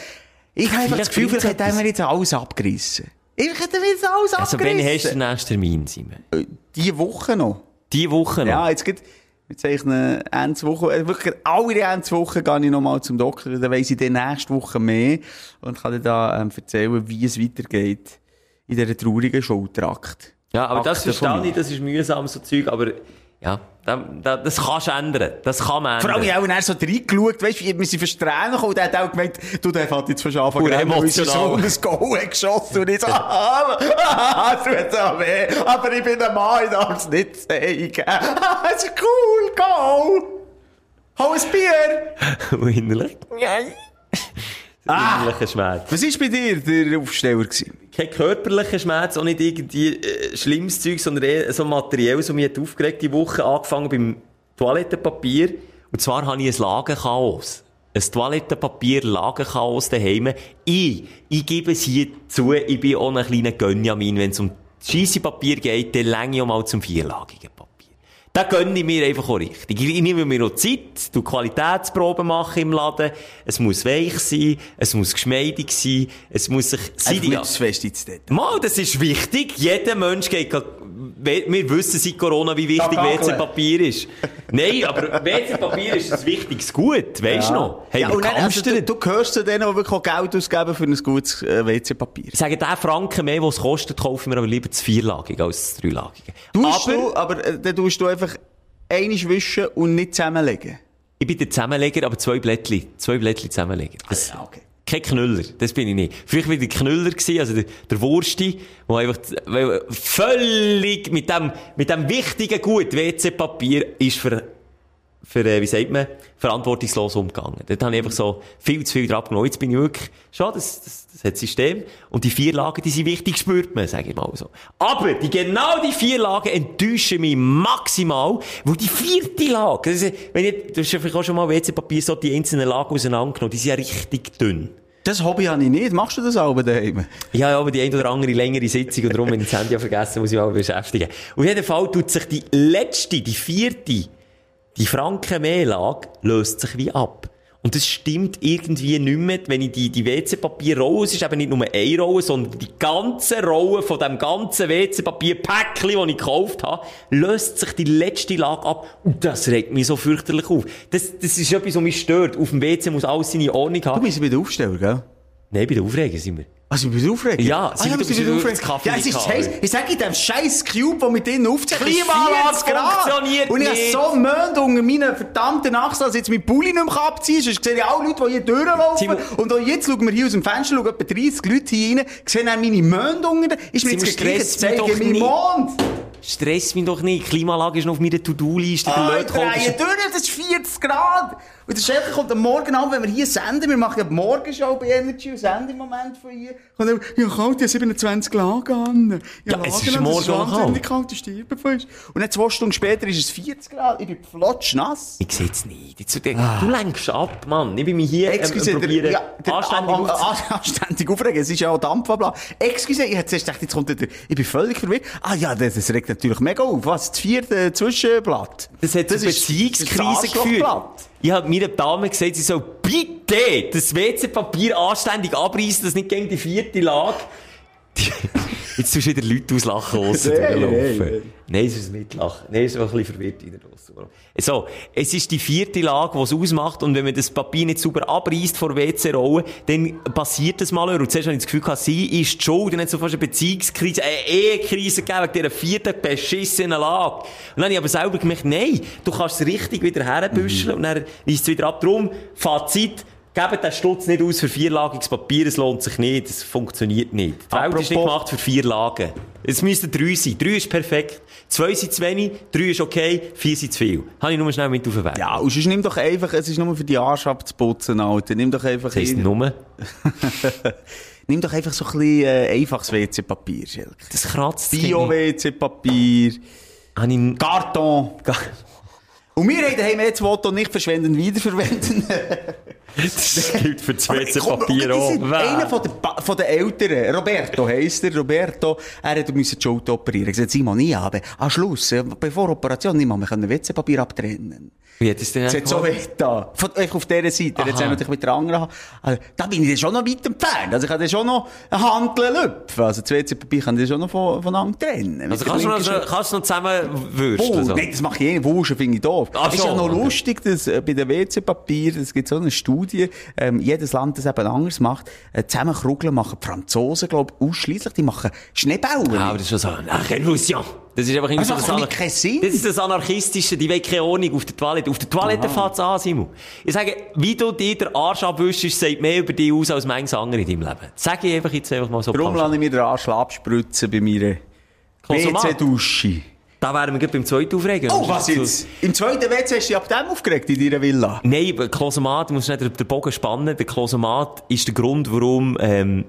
Ich habe das Gefühl, vielleicht hat er mir jetzt alles abgerissen. Ich hätte mir jetzt alles Also, wann hast du abgerissen. den nächsten Termin, Simon? Äh, Diese Woche noch. Diese Woche noch? Ja, jetzt geht, wir zeichnen Ende Woche, äh, wirklich alle Ende Woche gehe ich noch mal zum Doktor, dann weiss ich dann nächste Woche mehr und kann dir da ähm, erzählen, wie es weitergeht in dieser traurigen Schultrakt. Ja, aber das Akte von verstehe ich, das ist mühsam, so Zeug, aber ja, da, da, das kannst du ändern. Das kann man Vor allem, ändern. ich habe auch so reingeschaut, weißt du, wir sind verstrählen gekommen, und der hat auch gemeint, du, der hat jetzt schon anfangen, weil emotional. Sohn ein Goal hat geschossen, und ich so, ah, ah, es tut so weh, aber ich bin ein Mann, ich darf es nicht zeigen. Es ist cool, Goal! Hol ein Bier! Und innerlich. Nein. Ah. Innerlicher Schmerz. Was war bei dir der Aufsteller? Gewesen? Kein körperlicher Schmerz, auch nicht irgendwie äh, schlimmes Zeug, sondern eher so materiell, so mich hat aufgeregt die Woche angefangen beim Toilettenpapier. Und zwar habe ich ein Lagenchaos. Ein Toilettenpapier-Lagenchaos daheim. Ich, ich gebe es hier zu, ich bin auch ein kleiner Gönjamin, wenn es um scheisse Papier geht, dann länge ich auch mal zum vierlagigen. Da gönne ich mir einfach auch richtig. Ich nehme mir noch Zeit, du Qualitätsproben machen im Laden. Es muss weich sein, es muss geschmeidig sein, es muss sich Einfach nicht zu fest ins Detail. Mal, das ist wichtig. Jeder Mensch geht, wir wissen seit Corona, wie wichtig Ja. WC-Papier ist. Nein, aber WC-Papier ist ein wichtiges Gut, weisst du noch? Haben Ja, wir dann, also, du, du gehörst zu denen, die wirklich Geld ausgeben für ein gutes äh, WC-Papier. Ich sage, den Franken mehr, was es kostet, kaufen wir aber lieber das Vierlagige als das Dreilagige. Tust aber du, aber äh, dann tust du einfach einiges wischen und nicht zusammenlegen. ich bin der Zusammenleger, aber zwei Blättchen, zwei Blättchen zusammenlegen. Das, ja, okay. Kein Knüller, das bin ich nicht. Früher war der Knüller, gewesen, also der, der Wursti, der einfach weil völlig mit dem, mit dem wichtigen Gut WC-Papier ist für, für, äh, wie sagt man, verantwortungslos umgegangen. Dort habe ich einfach so viel zu viel drauf genommen. Jetzt bin ich wirklich, schon, das, das, das hat System. Und die vier Lagen, die sind wichtig, spürt man, sage ich mal so. Aber, die, genau die vier Lagen enttäuschen mich maximal, weil die vierte Lage, ist, wenn ich, du hast ja vielleicht auch schon mal WC-Papier so die einzelnen Lagen auseinandergenommen, die sind ja richtig dünn. Das Hobby habe ich nicht. Machst du das auch daheim? Ich habe aber die ein oder andere längere Sitzung und darum, wenn ich das Handy (laughs) vergessen muss ich mich mal beschäftigen. Auf jeden Fall tut sich die letzte, die vierte, die Frankenmehlage löst sich wie ab. Und das stimmt irgendwie nicht mehr, wenn ich die, die WC-Papier-Rolle, es ist eben nicht nur eine Rolle, sondern die ganze Rolle von dem ganzen WC-Papier-Päckchen, das ich gekauft habe, löst sich die letzte Lage ab. Und das regt mich so fürchterlich auf. Das, das ist etwas, was mich stört. Auf dem WC muss alles seine Ordnung Du haben. bist bei der Aufsteller, gell? Nein, bei der Aufregung sind wir. Also, ich bin aufgeregt. Ja, ah, ja, du bist aufgeregt. das Kaffee Ja, es ist gehabt. heiß. Ich sag in dem scheiß Cube, der mit denen aufzieht, Klimaanlage ist 40 Grad. funktioniert Und ich nicht. habe so Mönd unter meinen verdammten Achseln, dass ich jetzt mein Pulli nicht mehr abziehen kann. Sonst sehe ich auch Leute, die hier durchlaufen. Und auch jetzt schauen wir hier aus dem Fenster, schauen etwa 30 Leute hier rein, sehen auch meine Mönd unter. Ist mir Simon, jetzt mich zeige meinen. Mond. Stress mich doch nicht. Klimaanlage ist noch auf meiner To-Do-Liste. Ah, Lötkolben ich drehe durch, das ist 40 Grad. Und der Schelke kommt am Morgen an, wenn wir hier senden, wir machen ja die Morgenshow bei Energy und senden im Moment von hier. Und dann, ja, kalt, ja 27 Lagen an. Ja, es ist an, morgen das ist noch wahnsinnig kalt, ich sterbe fast. Und dann zwei Stunden später ist es 40 Grad, ich bin flotsch nass. Ich seh's nicht. Jetzt, du, du lenkst ab, Mann. Ich bin mich hier ähm, Excuse, der, probieren, ja, der, anständig am- aufzu- anständig aufregen. Es ist ja auch Dampfabla. Excuse, ich hätte zuerst gedacht, jetzt kommt der, ich bin völlig verwirrt. Ah ja, das, das regt natürlich mega auf. Was? Das vierte Zwischenblatt? Das hat Das Beziehungskrise das ist das geführt. Ich habe meiner Dame gesagt, sie soll bitte das WC-Papier anständig abreißen, dass nicht gegen die vierte Lage. (laughs) Jetzt tust du wieder Leute auslachen, aussen Hey, durchlaufen. hey, hey. Nein, es ist Mitlachen. Nein, es ist ein bisschen verwirrt in der. So, es ist die vierte Lage, die es ausmacht, und wenn man das Papier nicht sauber abreißt vor WC-Rollen, dann passiert das mal. Und zuerst habe ich das Gefühl gehabt, sie ist die schuld, dann hat es so fast eine Beziehungskrise, eine Ehekrise gegeben, wegen dieser vierten beschissenen Lage. Und dann habe ich aber selber gemerkt, nein, du kannst es richtig wieder herbüscheln, und dann reißt es wieder ab. Darum, Fazit, Gebt den Stutz nicht aus für vierlagiges Papier, es lohnt sich nicht, es funktioniert nicht. Die Welt ist nicht Apropos- gemacht für vier Lagen. Es müssten drei sein. Drei ist perfekt. Zwei sind zu wenig, drei ist okay, vier sind zu viel. Habe ich nur schnell mit auf den Weg. Ja, und sonst nimm doch einfach, es ist nur für die Arsch abzuputzen, Alter. Nimm doch einfach, Das heisst nur, (laughs) nimm doch einfach so ein bisschen, äh, einfaches WC-Papier, Schelke. das kratzt. Bio-WC-Papier, ich... Karton. Und wir haben jetzt Voto nicht verschwenden, wiederverwenden. (laughs) Das gilt für das WC-Papier die auch. Einer von den, von den Eltern, Roberto heisst er, Roberto, er hat müssen die Schulter operieren. Er hat gesagt, Simon, ich habe am Schluss, äh, bevor Operation, nicht mal, wir können WC-Papier abtrennen. Wie hat es denn Das hat so weh da. Von, einfach auf dieser Seite. Er hat es Aha. natürlich mit der anderen. Also, da bin ich dann schon noch weit entfernt. Also ich kann dann schon noch eine Handel lüpfen. Also das WC-Papier kann ich schon noch von, voneinander trennen. Also kannst du noch, linken kannst du noch zusammen würsten? Oh, so? nein, das mache ich eh. Wuschen finde ich doof. Ach ist ja so, noch okay. lustig, dass äh, bei den WC-Papier, es gibt so eine Studie, ähm, jedes Land das eben anders macht. Äh, zusammenkrugeln machen die Franzosen, glaube ich, ausschließlich. Die machen Schneebälle. Ja, aber das ist schon so eine Revolution. Das ist einfach irgendwie Das so das. Das ist das Anarchistische, die wollen keine Ordnung auf der Toilette. Auf der Toilette fängt es an, Simon. Ich sage, wie du dir den Arsch abwischst, sagt mehr über dich aus als manches andere in deinem Leben. Das sage ich einfach jetzt einfach mal so. Pauschal. lasse ich mir den Arsch abspritzen bei meiner. WC-Dusche. Da wären wir beim zweiten Aufregen. Oh, was jetzt? Im zweiten WC hast du dich ab dem aufgeregt in deiner Villa? Nein, der Klosomat, du musst nicht den Bogen spannen. Der Klosomat ist der Grund, warum, ähm,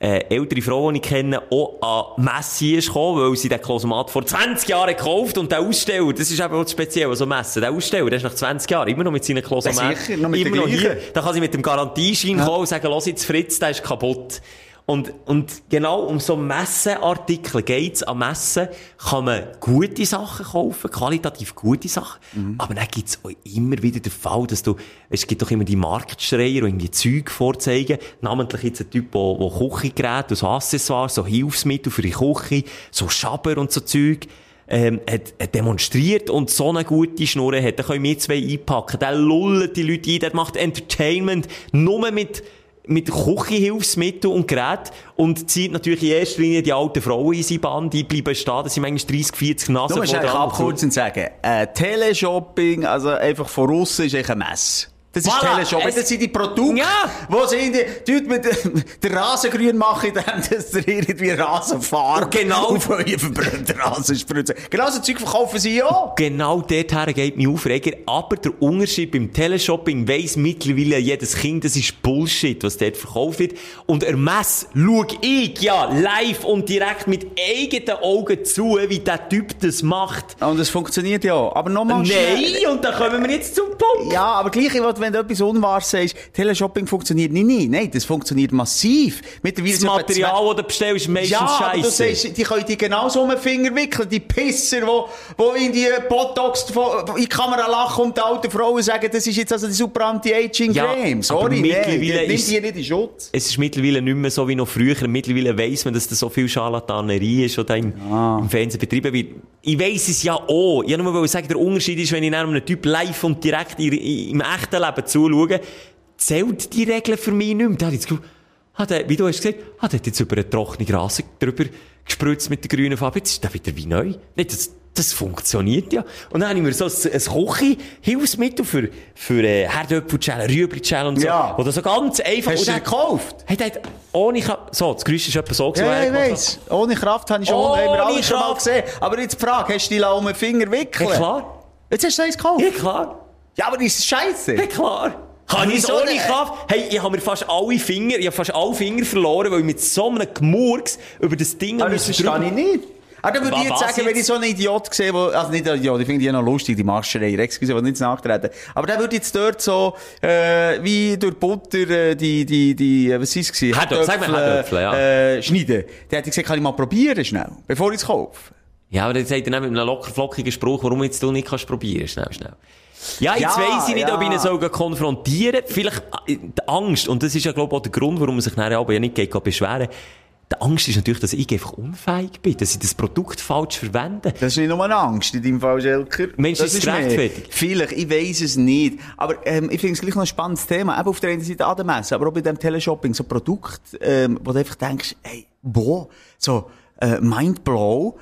äh, ältere Frau, die ich kenne, auch an Messi ist gekommen, weil sie den Klosomat vor 20 Jahren gekauft und der Aussteller, das ist eben auch speziell, also Messen, der Aussteller, der ist nach 20 Jahren immer noch mit seinen Klosomaten. Ja, sicher, noch mit immer noch hier. Da kann sie mit dem Garantieschein kommen und sagen, los jetzt Fritz, der ist kaputt. Und, und genau um so Messenartikel geht's. Am Messen kann man gute Sachen kaufen, qualitativ gute Sachen. Mhm. Aber dann gibt's auch immer wieder den Fall, dass du, es gibt doch immer die Marktschreier, die irgendwie Zeug vorzeigen. Namentlich jetzt ein Typ, der, der Küchengeräte, so Accessoires, so Hilfsmittel für die Küche, so Schaber und so Zeug. Ähm, hat, hat demonstriert und so eine gute Schnur hat, dann können wir zwei einpacken. Der lullt die Leute ein, der macht Entertainment nur mit, mit Küchenhilfsmitteln und Geräten und zieht natürlich in erster Linie die alten Frauen in seine Bahn, die bleiben stehen, das sind manchmal 30, 40 Nasen Du musst eigentlich abkürzen und sagen, äh, Teleshopping, also einfach von aussen ist eigentlich ein Mess. Das ist Voilà, Teleshopping. es- Das sind die Produkte, Ja. wo sie in die, die Leute mit der Rasengrün machen, indem dass ihr irgendwie Rasenfarbe Und genau- auf euren verbrannten Rasen spritzen. Genau so Zeug verkaufen sie ja. Genau dorthin geht mein Aufreger. Aber der Unterschied beim Teleshopping weiss mittlerweile jedes Kind, das ist Bullshit, was dort verkauft wird. Und ermess schau ich ja live und direkt mit eigenen Augen zu, wie der Typ das macht. Und es funktioniert ja. Aber nochmal schnell. Nein, und dann kommen wir jetzt zum Punkt. Ja, aber gleich, wenn du etwas Unwahres sagst, Teleshopping funktioniert nicht, nicht. Nein, das funktioniert massiv. Mittlerweile Das Material, das du bestellst, ist meistens Ja, scheiße. sagst, die können die genauso um den Finger wickeln, die Pisser, wo, wo in die Botox in die Kamera lachen und die alten Frauen sagen, das ist jetzt also die super Anti-Aging-Creme. Ja, Sorry, nein, mittlerweile nimm ist- die nicht in Schutz. Es ist mittlerweile nicht mehr so wie noch früher. Mittlerweile weiss man, dass da so viel Scharlatanerie ist, oder im, im Fernsehen betrieben wird. Ich weiss es ja auch. Ich wollte nur sagen, der Unterschied ist, wenn ich einem Typ live und direkt im echten Leben zuschaue, zählt die Regel für mich nicht mehr. Da habe ich das Gefühl, hat er, wie du hast gesagt, hat er jetzt über einen trockenen Rasen drüber gespritzt mit der grünen Farbe. Jetzt ist der wieder wie neu. Nicht, das, das funktioniert ja. Und dann habe ich mir so ein, ein Küche-Hilfsmittel für, für äh, Herdöpfelschellen, Rüebli-Schellen und so. Ja. Oder so ganz einfach. Hast Und du den gekauft? Der hat ohne Ka So, das Geräusch ist etwa so gewesen, Ja, ich hat. weiss. Ohne Kraft habe ich schon, Ohne haben wir alle schon mal Kraft. gesehen. Aber jetzt die Frage, hast du die um den Finger wickeln? Ja, klar. Jetzt hast du eins gekauft? Ja, klar. Ja, aber ist scheiße. Ja, klar. Kann ich es ohne denn? Kaffee? Hey, ich habe mir fast alle Finger, ich habe fast alle Finger verloren, weil ich mit so einem Gemurks über das Ding Aber das müssen verstehe ich nicht. Aber dann würde ich jetzt sagen, wenn ich jetzt? so einen Idiot sehe, wo, also nicht ein Idiot, ich finde die ja noch lustig, die Mascherei, excuse, die nicht nachtreten. Aber der würde jetzt dort so, äh, wie durch Butter, äh, die, die, die, äh, was ist es gewesen? Herdöpfel, sag mal Herdöpfel, ja. Äh, schneiden. Der hätte gesagt, kann ich mal probieren, schnell, bevor ich es kaufe. Ja, aber dann sagt er mit einem locker flockigen Spruch, warum jetzt du nicht kannst probieren, schnell, schnell. Ja, jetzt Ja, weiss ich nicht, ob ich ihn ja. soll konfrontieren Vielleicht äh, die Angst, und das ist ja, glaube ich, auch der Grund, warum man sich nachher aber ja nicht geht beschweren Die Angst ist natürlich, dass ich einfach unfähig bin, dass ich das Produkt falsch verwende. Das ist nicht nur eine Angst in deinem Fall, Schelker. Meinst du, das ist gerechtfertigt? Vielleicht, ich weiss es nicht. Aber ähm, ich finde es gleich noch ein spannendes Thema. Eben auf der einen Seite an der Messe, aber auch bei dem Teleshopping. So Produkte, ähm, wo du einfach denkst, hey, wo? So, äh, Mindblow.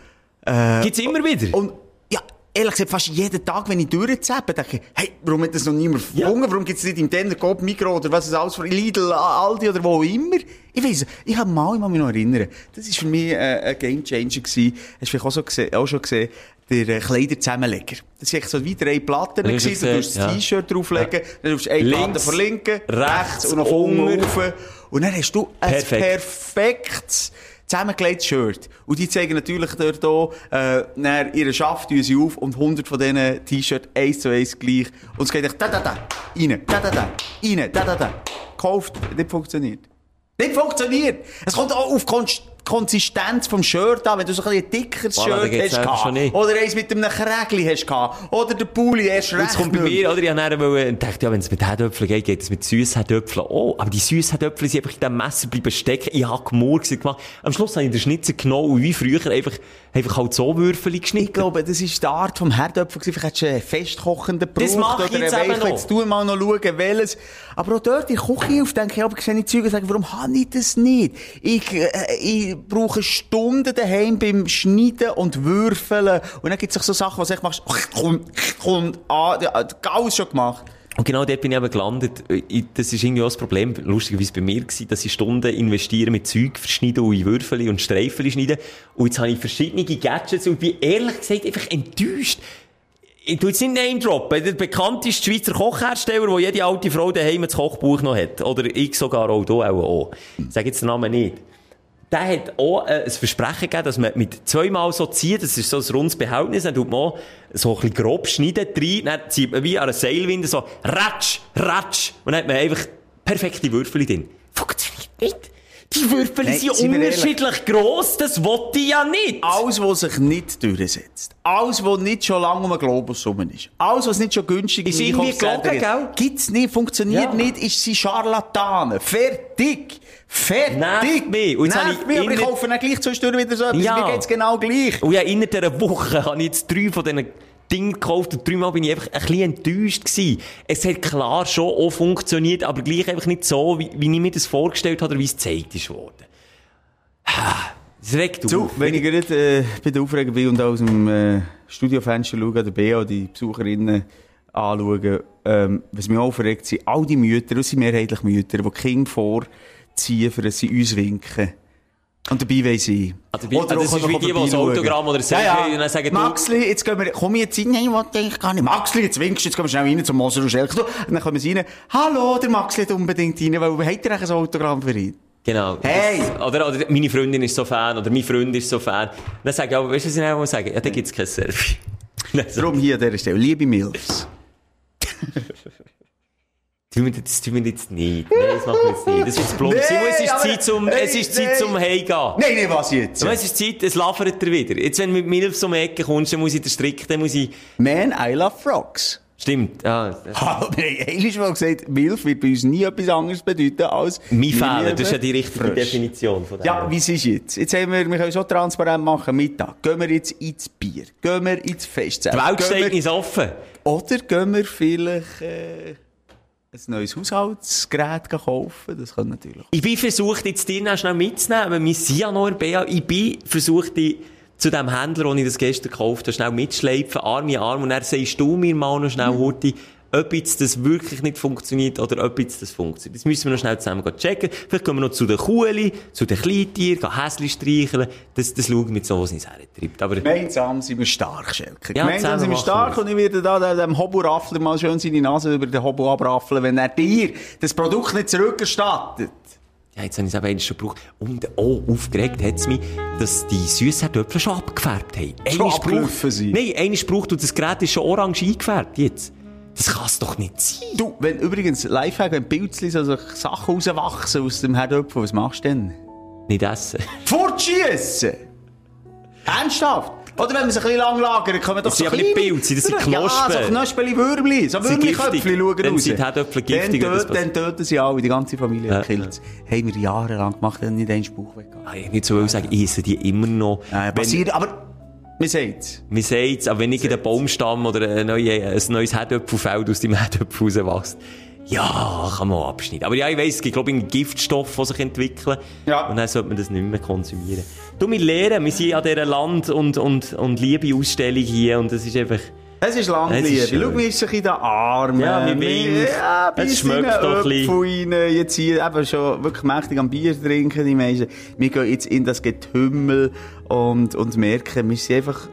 Äh, Gibt's immer wieder? und, ja, ehrlich gesagt, fast jeden Tag, wenn ich durchzappe, denke ich, hey, warum hat das noch niemand erfunden? Warum gibt's nicht im Denner, Coop, Migros oder was es alles für Lidl, Aldi oder wo immer? Ich weiss, ich habe mal, ich mich noch erinnern, das war für mich äh, ein Game Changer gewesen. Hast du vielleicht auch, so gesehen, auch schon gesehen, der äh, Kleiderzusammenleger. Das waren so wie drei Platten Ja, gewesen. hab Du musst das ja. T-Shirt drauflegen, dann tust du eine Platte von linken, rechts, rechts und nach unten rauf. Und dann hast du ein Perfekt. perfektes zusammengelegtes Shirt. Und die zeigen natürlich dort auch, äh, ihren Schaft sie auf und 100 von diesen T-Shirts eins zu eins gleich. Und es geht echt da, da, da, rein, da, da, da, rein, da, da, da. Gekauft, nicht funktioniert. Nicht funktioniert! Es kommt auch auf Kon Konsistenz vom Shirt an, wenn du so ein bisschen dickeres Voilà, Shirt hast gehabt. nicht. Oder eins mit einem Krägli hast gehabt. Oder der Pulli erst recht Jetzt kommt bei mir, oder? Ich habe und dachte, ja, wenn es mit Herdöpfeln geht, geht es mit Süßherdöpfeln auch. Aber die Süßherdöpfel sind einfach in diesem Messer bleiben stecken. Ich habe gemurkst gemacht. Am Schluss habe ich den Schnitzer genommen und wie früher einfach, einfach halt so Würfel Ich geschnitten. glaube, das ist die Art vom Herdöpfel. Vielleicht hättest du einen festkochenden Brot. Das mache ich jetzt eben noch. Jetzt tu mal noch schauen, welches. Aber auch dort der Küche auf, denke ich, aber ich sehe Zeug und sage, warum habe ich das nicht? Ich, äh, ich brauche Stunden daheim beim Schneiden und Würfeln. Und dann gibt es so Sachen, was ich machst, kommt, kommt, ah, alles schon gemacht. Und genau dort bin ich eben gelandet. Ich- Das ist irgendwie auch das Problem, lustigerweise bei mir gewesen, dass ich Stunden investiere mit Zeug verschneiden und in Würfel und Streifen schneiden. Und jetzt habe ich verschiedene Gadgets und bin ehrlich gesagt einfach enttäuscht. Ich tu jetzt nicht Name droppen. Der bekannteste Schweizer Kochhersteller, der jede alte Frau daheim das Kochbuch noch hat. Oder ich sogar auch, du auch. Ich sage jetzt den Namen nicht. Der hat auch äh, ein Versprechen gegeben, dass man mit zweimal so zieht, das ist so ein rundes Behältnis, dann tut man auch so ein bisschen grob schneiden rein, dann zieht man wie an einer Seilwinde so ratsch, ratsch, und dann hat man einfach perfekte Würfel drin. Funktioniert nicht. Die Würfel Nein, sind unterschiedlich gross, das wollte ich ja nicht. Alles, was sich nicht durchsetzt. Alles, was nicht schon lange um den Globus rum ist. Alles, was nicht schon günstig Ist im irgendwie gelogen, gibt. Gibt's nicht, funktioniert Ja. nicht, ist sie Scharlatane. Fertig! Fertig! Nervt mich. Und jetzt habe Nervt ich mich, aber ich kaufe dann gleich zwischendurch wieder so etwas. Ja. Mir geht's genau gleich. Und ja, innerhalb dieser Woche (laughs) habe ich jetzt drei von diesen Dingen gekauft und dreimal bin ich einfach ein bisschen enttäuscht gewesen. Es hat klar schon auch funktioniert, aber gleich einfach nicht so, wie, wie ich mir das vorgestellt habe oder wie es gezeigt ist worden. Es regt So, auf. wenn ich gerade äh, bei der Aufregung bin und aus dem äh, Studiofenster schaue, der BA, die Besucherinnen anschaue, ähm, was mich auch aufregt, sind all die Mütter, das sind mehrheitlich Mütter, die die Kinder vorziehen, für dass sie uns winken. Und dabei wollen sie. Ah, dabei- ah, das auch ist wie die, die das vorbeischauen. Autogramm oder ein Selfie ja, und ja. dann sagen, Maxli, jetzt gehen wir, komm jetzt rein. Nein, ich wollte eigentlich gar nicht. Maxli, jetzt winkst du, jetzt gehen wir schnell rein zum Moser und Schelke. Und dann kommen sie rein. Hallo, der Maxli hat unbedingt rein, weil, hat er ein Autogramm für ihn? Genau. Hey! Das, oder, oder meine Freundin ist so Fan, oder mein Freund ist so Fan. Dann sage ich, aber weißt du, was ich auch sagen? Ja, dann gibt's kein Selfie. (laughs) Darum hier an dieser Stelle. Liebe Milfs. (laughs) tun wir das tun wir jetzt nicht. Nein, das machen wir jetzt nicht. Das ist plump. Nee, Simon, es ist Zeit zum, Nein, es ist Zeit nein. zum Heimgehen. Nein, nein, was jetzt? Es ist Zeit, es lavert er wieder. Jetzt, wenn du mit Milf um die Ecke kommst, dann muss ich den Strick, dann muss ich... Man, I love frogs. Stimmt, wir haben einmal mal gesagt, Milf wird bei uns nie etwas anderes bedeuten als... Mein Fehler, das ist ja die richtige frisch. Definition von dem. Ja, wie ist jetzt? Jetzt haben wir, wir können so transparent machen, Mittag. Gehen wir jetzt ins Bier? Gehen wir ins Festzelt? Die Welt steht wir- offen. Oder gehen wir vielleicht äh, ein neues Haushaltsgerät kaufen? Das kann natürlich... Ich bin versucht, jetzt dir noch schnell mitzunehmen. Wir sind ja noch in BA. Ich bin versucht, dich zu dem Händler, den ich das gestern gekauft habe, schnell mitschleifen, Arm in Arm. Und dann sagst du mir mal noch schnell, Hurti, ob jetzt das wirklich nicht funktioniert oder ob jetzt das funktioniert. Das müssen wir noch schnell zusammen checken. Vielleicht kommen wir noch zu den Kuhli, zu den Kleintieren, gehen Häsli streicheln. Das, das schauen wir mit so, was uns hertreibt. Aber Gemeinsam sind wir stark, Schelke. Ja, Gemeinsam sind wir stark und ich werde da dem Hobo-Raffler mal schön seine Nase über den Hobo abraffeln, wenn er dir das Produkt nicht zurückerstattet. Ja, jetzt habe ich es eben schon gebraucht. Und auch aufgeregt hat es mich, dass die Süßherdöpfel schon abgefärbt haben. Schon abgelaufen sind? Nein, eines braucht und das Gerät ist schon orange eingefärbt jetzt. Das kann es doch nicht sein. Du, wenn übrigens Lifehack, wenn Pilzli so Sachen rauswachsen aus dem Herdöpfel, was machst du denn? Nicht essen. (laughs) Fortschiessen! Ernsthaft? Oder wenn man sich ein bisschen lang lagert, kommen doch Das sind so nicht kleine- Pilze, das sind Ja, Knospen. so Knospeli Würmli, so Sie sind giftig. schauen Dann raus. sind die Herdöpfel Dann giftig, wenn das töten- Dann töten sie alle, die ganze Familie Ja, killt Haben wir jahrelang gemacht, dann nicht einen Spruch weggegangen. Ah, Ich nicht so will sagen, ich esse die immer noch. Ja, Wenn- passiert, aber, man sagt's. Man sagt es, aber wenn ich einen Baumstamm oder ein, neue, ein neues Herdöpfelfeld aus dem Herdöpfel rauswächst, ja, kann man auch abschneiden. Aber ja, ich weiss, es gibt, glaube ich, einen Giftstoff, der sich entwickeln. Ja. Und dann sollte man das nicht mehr konsumieren. Du, wir lernen, wir sind an dieser Land- und, und, und Liebe-Ausstellung hier und das ist einfach... Es ist Landliebe. Schau, wie ist sich in den Armen. Ja, wie winkt. Ja, Es schmeckt doch ein bisschen. Jetzt hier eben schon wirklich mächtig am Bier trinken, die meisten. Wir gehen jetzt in das Getümmel und, und merken, wir sind einfach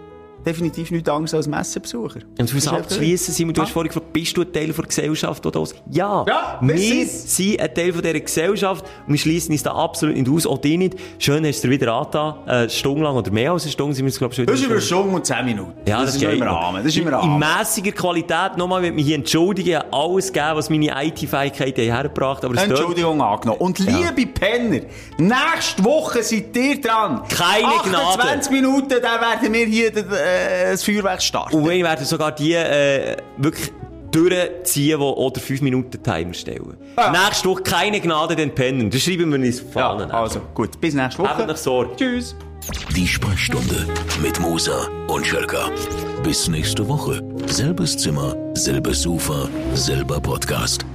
definitiv nichts anderes als Messebesucher. Und um es Ist abzuschliessen, Simon, du hast Ah. vorhin gefragt, bist du ein Teil der Gesellschaft oder was? Ja, Ja, wir sind ein Teil von dieser Gesellschaft und wir schließen uns da absolut nicht aus, auch die nicht. Schön hast du dir wieder angetan, eine Stunde lang oder mehr als eine Stunde sind wir jetzt, glaube ich, schon Das ist über Stunde und 10 Minuten. Ja, das, ist geht noch im. Rahmen. Das ist im In- Rahmen. In mässiger Qualität, nochmal, ich mich hier entschuldigen, alles gegeben, was meine IT-Fähigkeiten hergebracht haben, es Entschuldigung angenommen. Und liebe Penner, nächste Woche seid ihr dran. Keine 28 Minuten, dann werden wir hier äh, das Feuerwerk starten. Und wir werden sogar die äh, wirklich durchziehen, die oder 5 Minuten Timer stellen. Ah. Nächste Woche keine Gnade den Pennen. Das schreiben wir uns auf ja, also gut, bis nächste Woche. Habt noch Sorge. Tschüss. Die Sprechstunde mit Musa und Schelka. Bis nächste Woche. Selbes Zimmer, selbes Sofa, selber Podcast.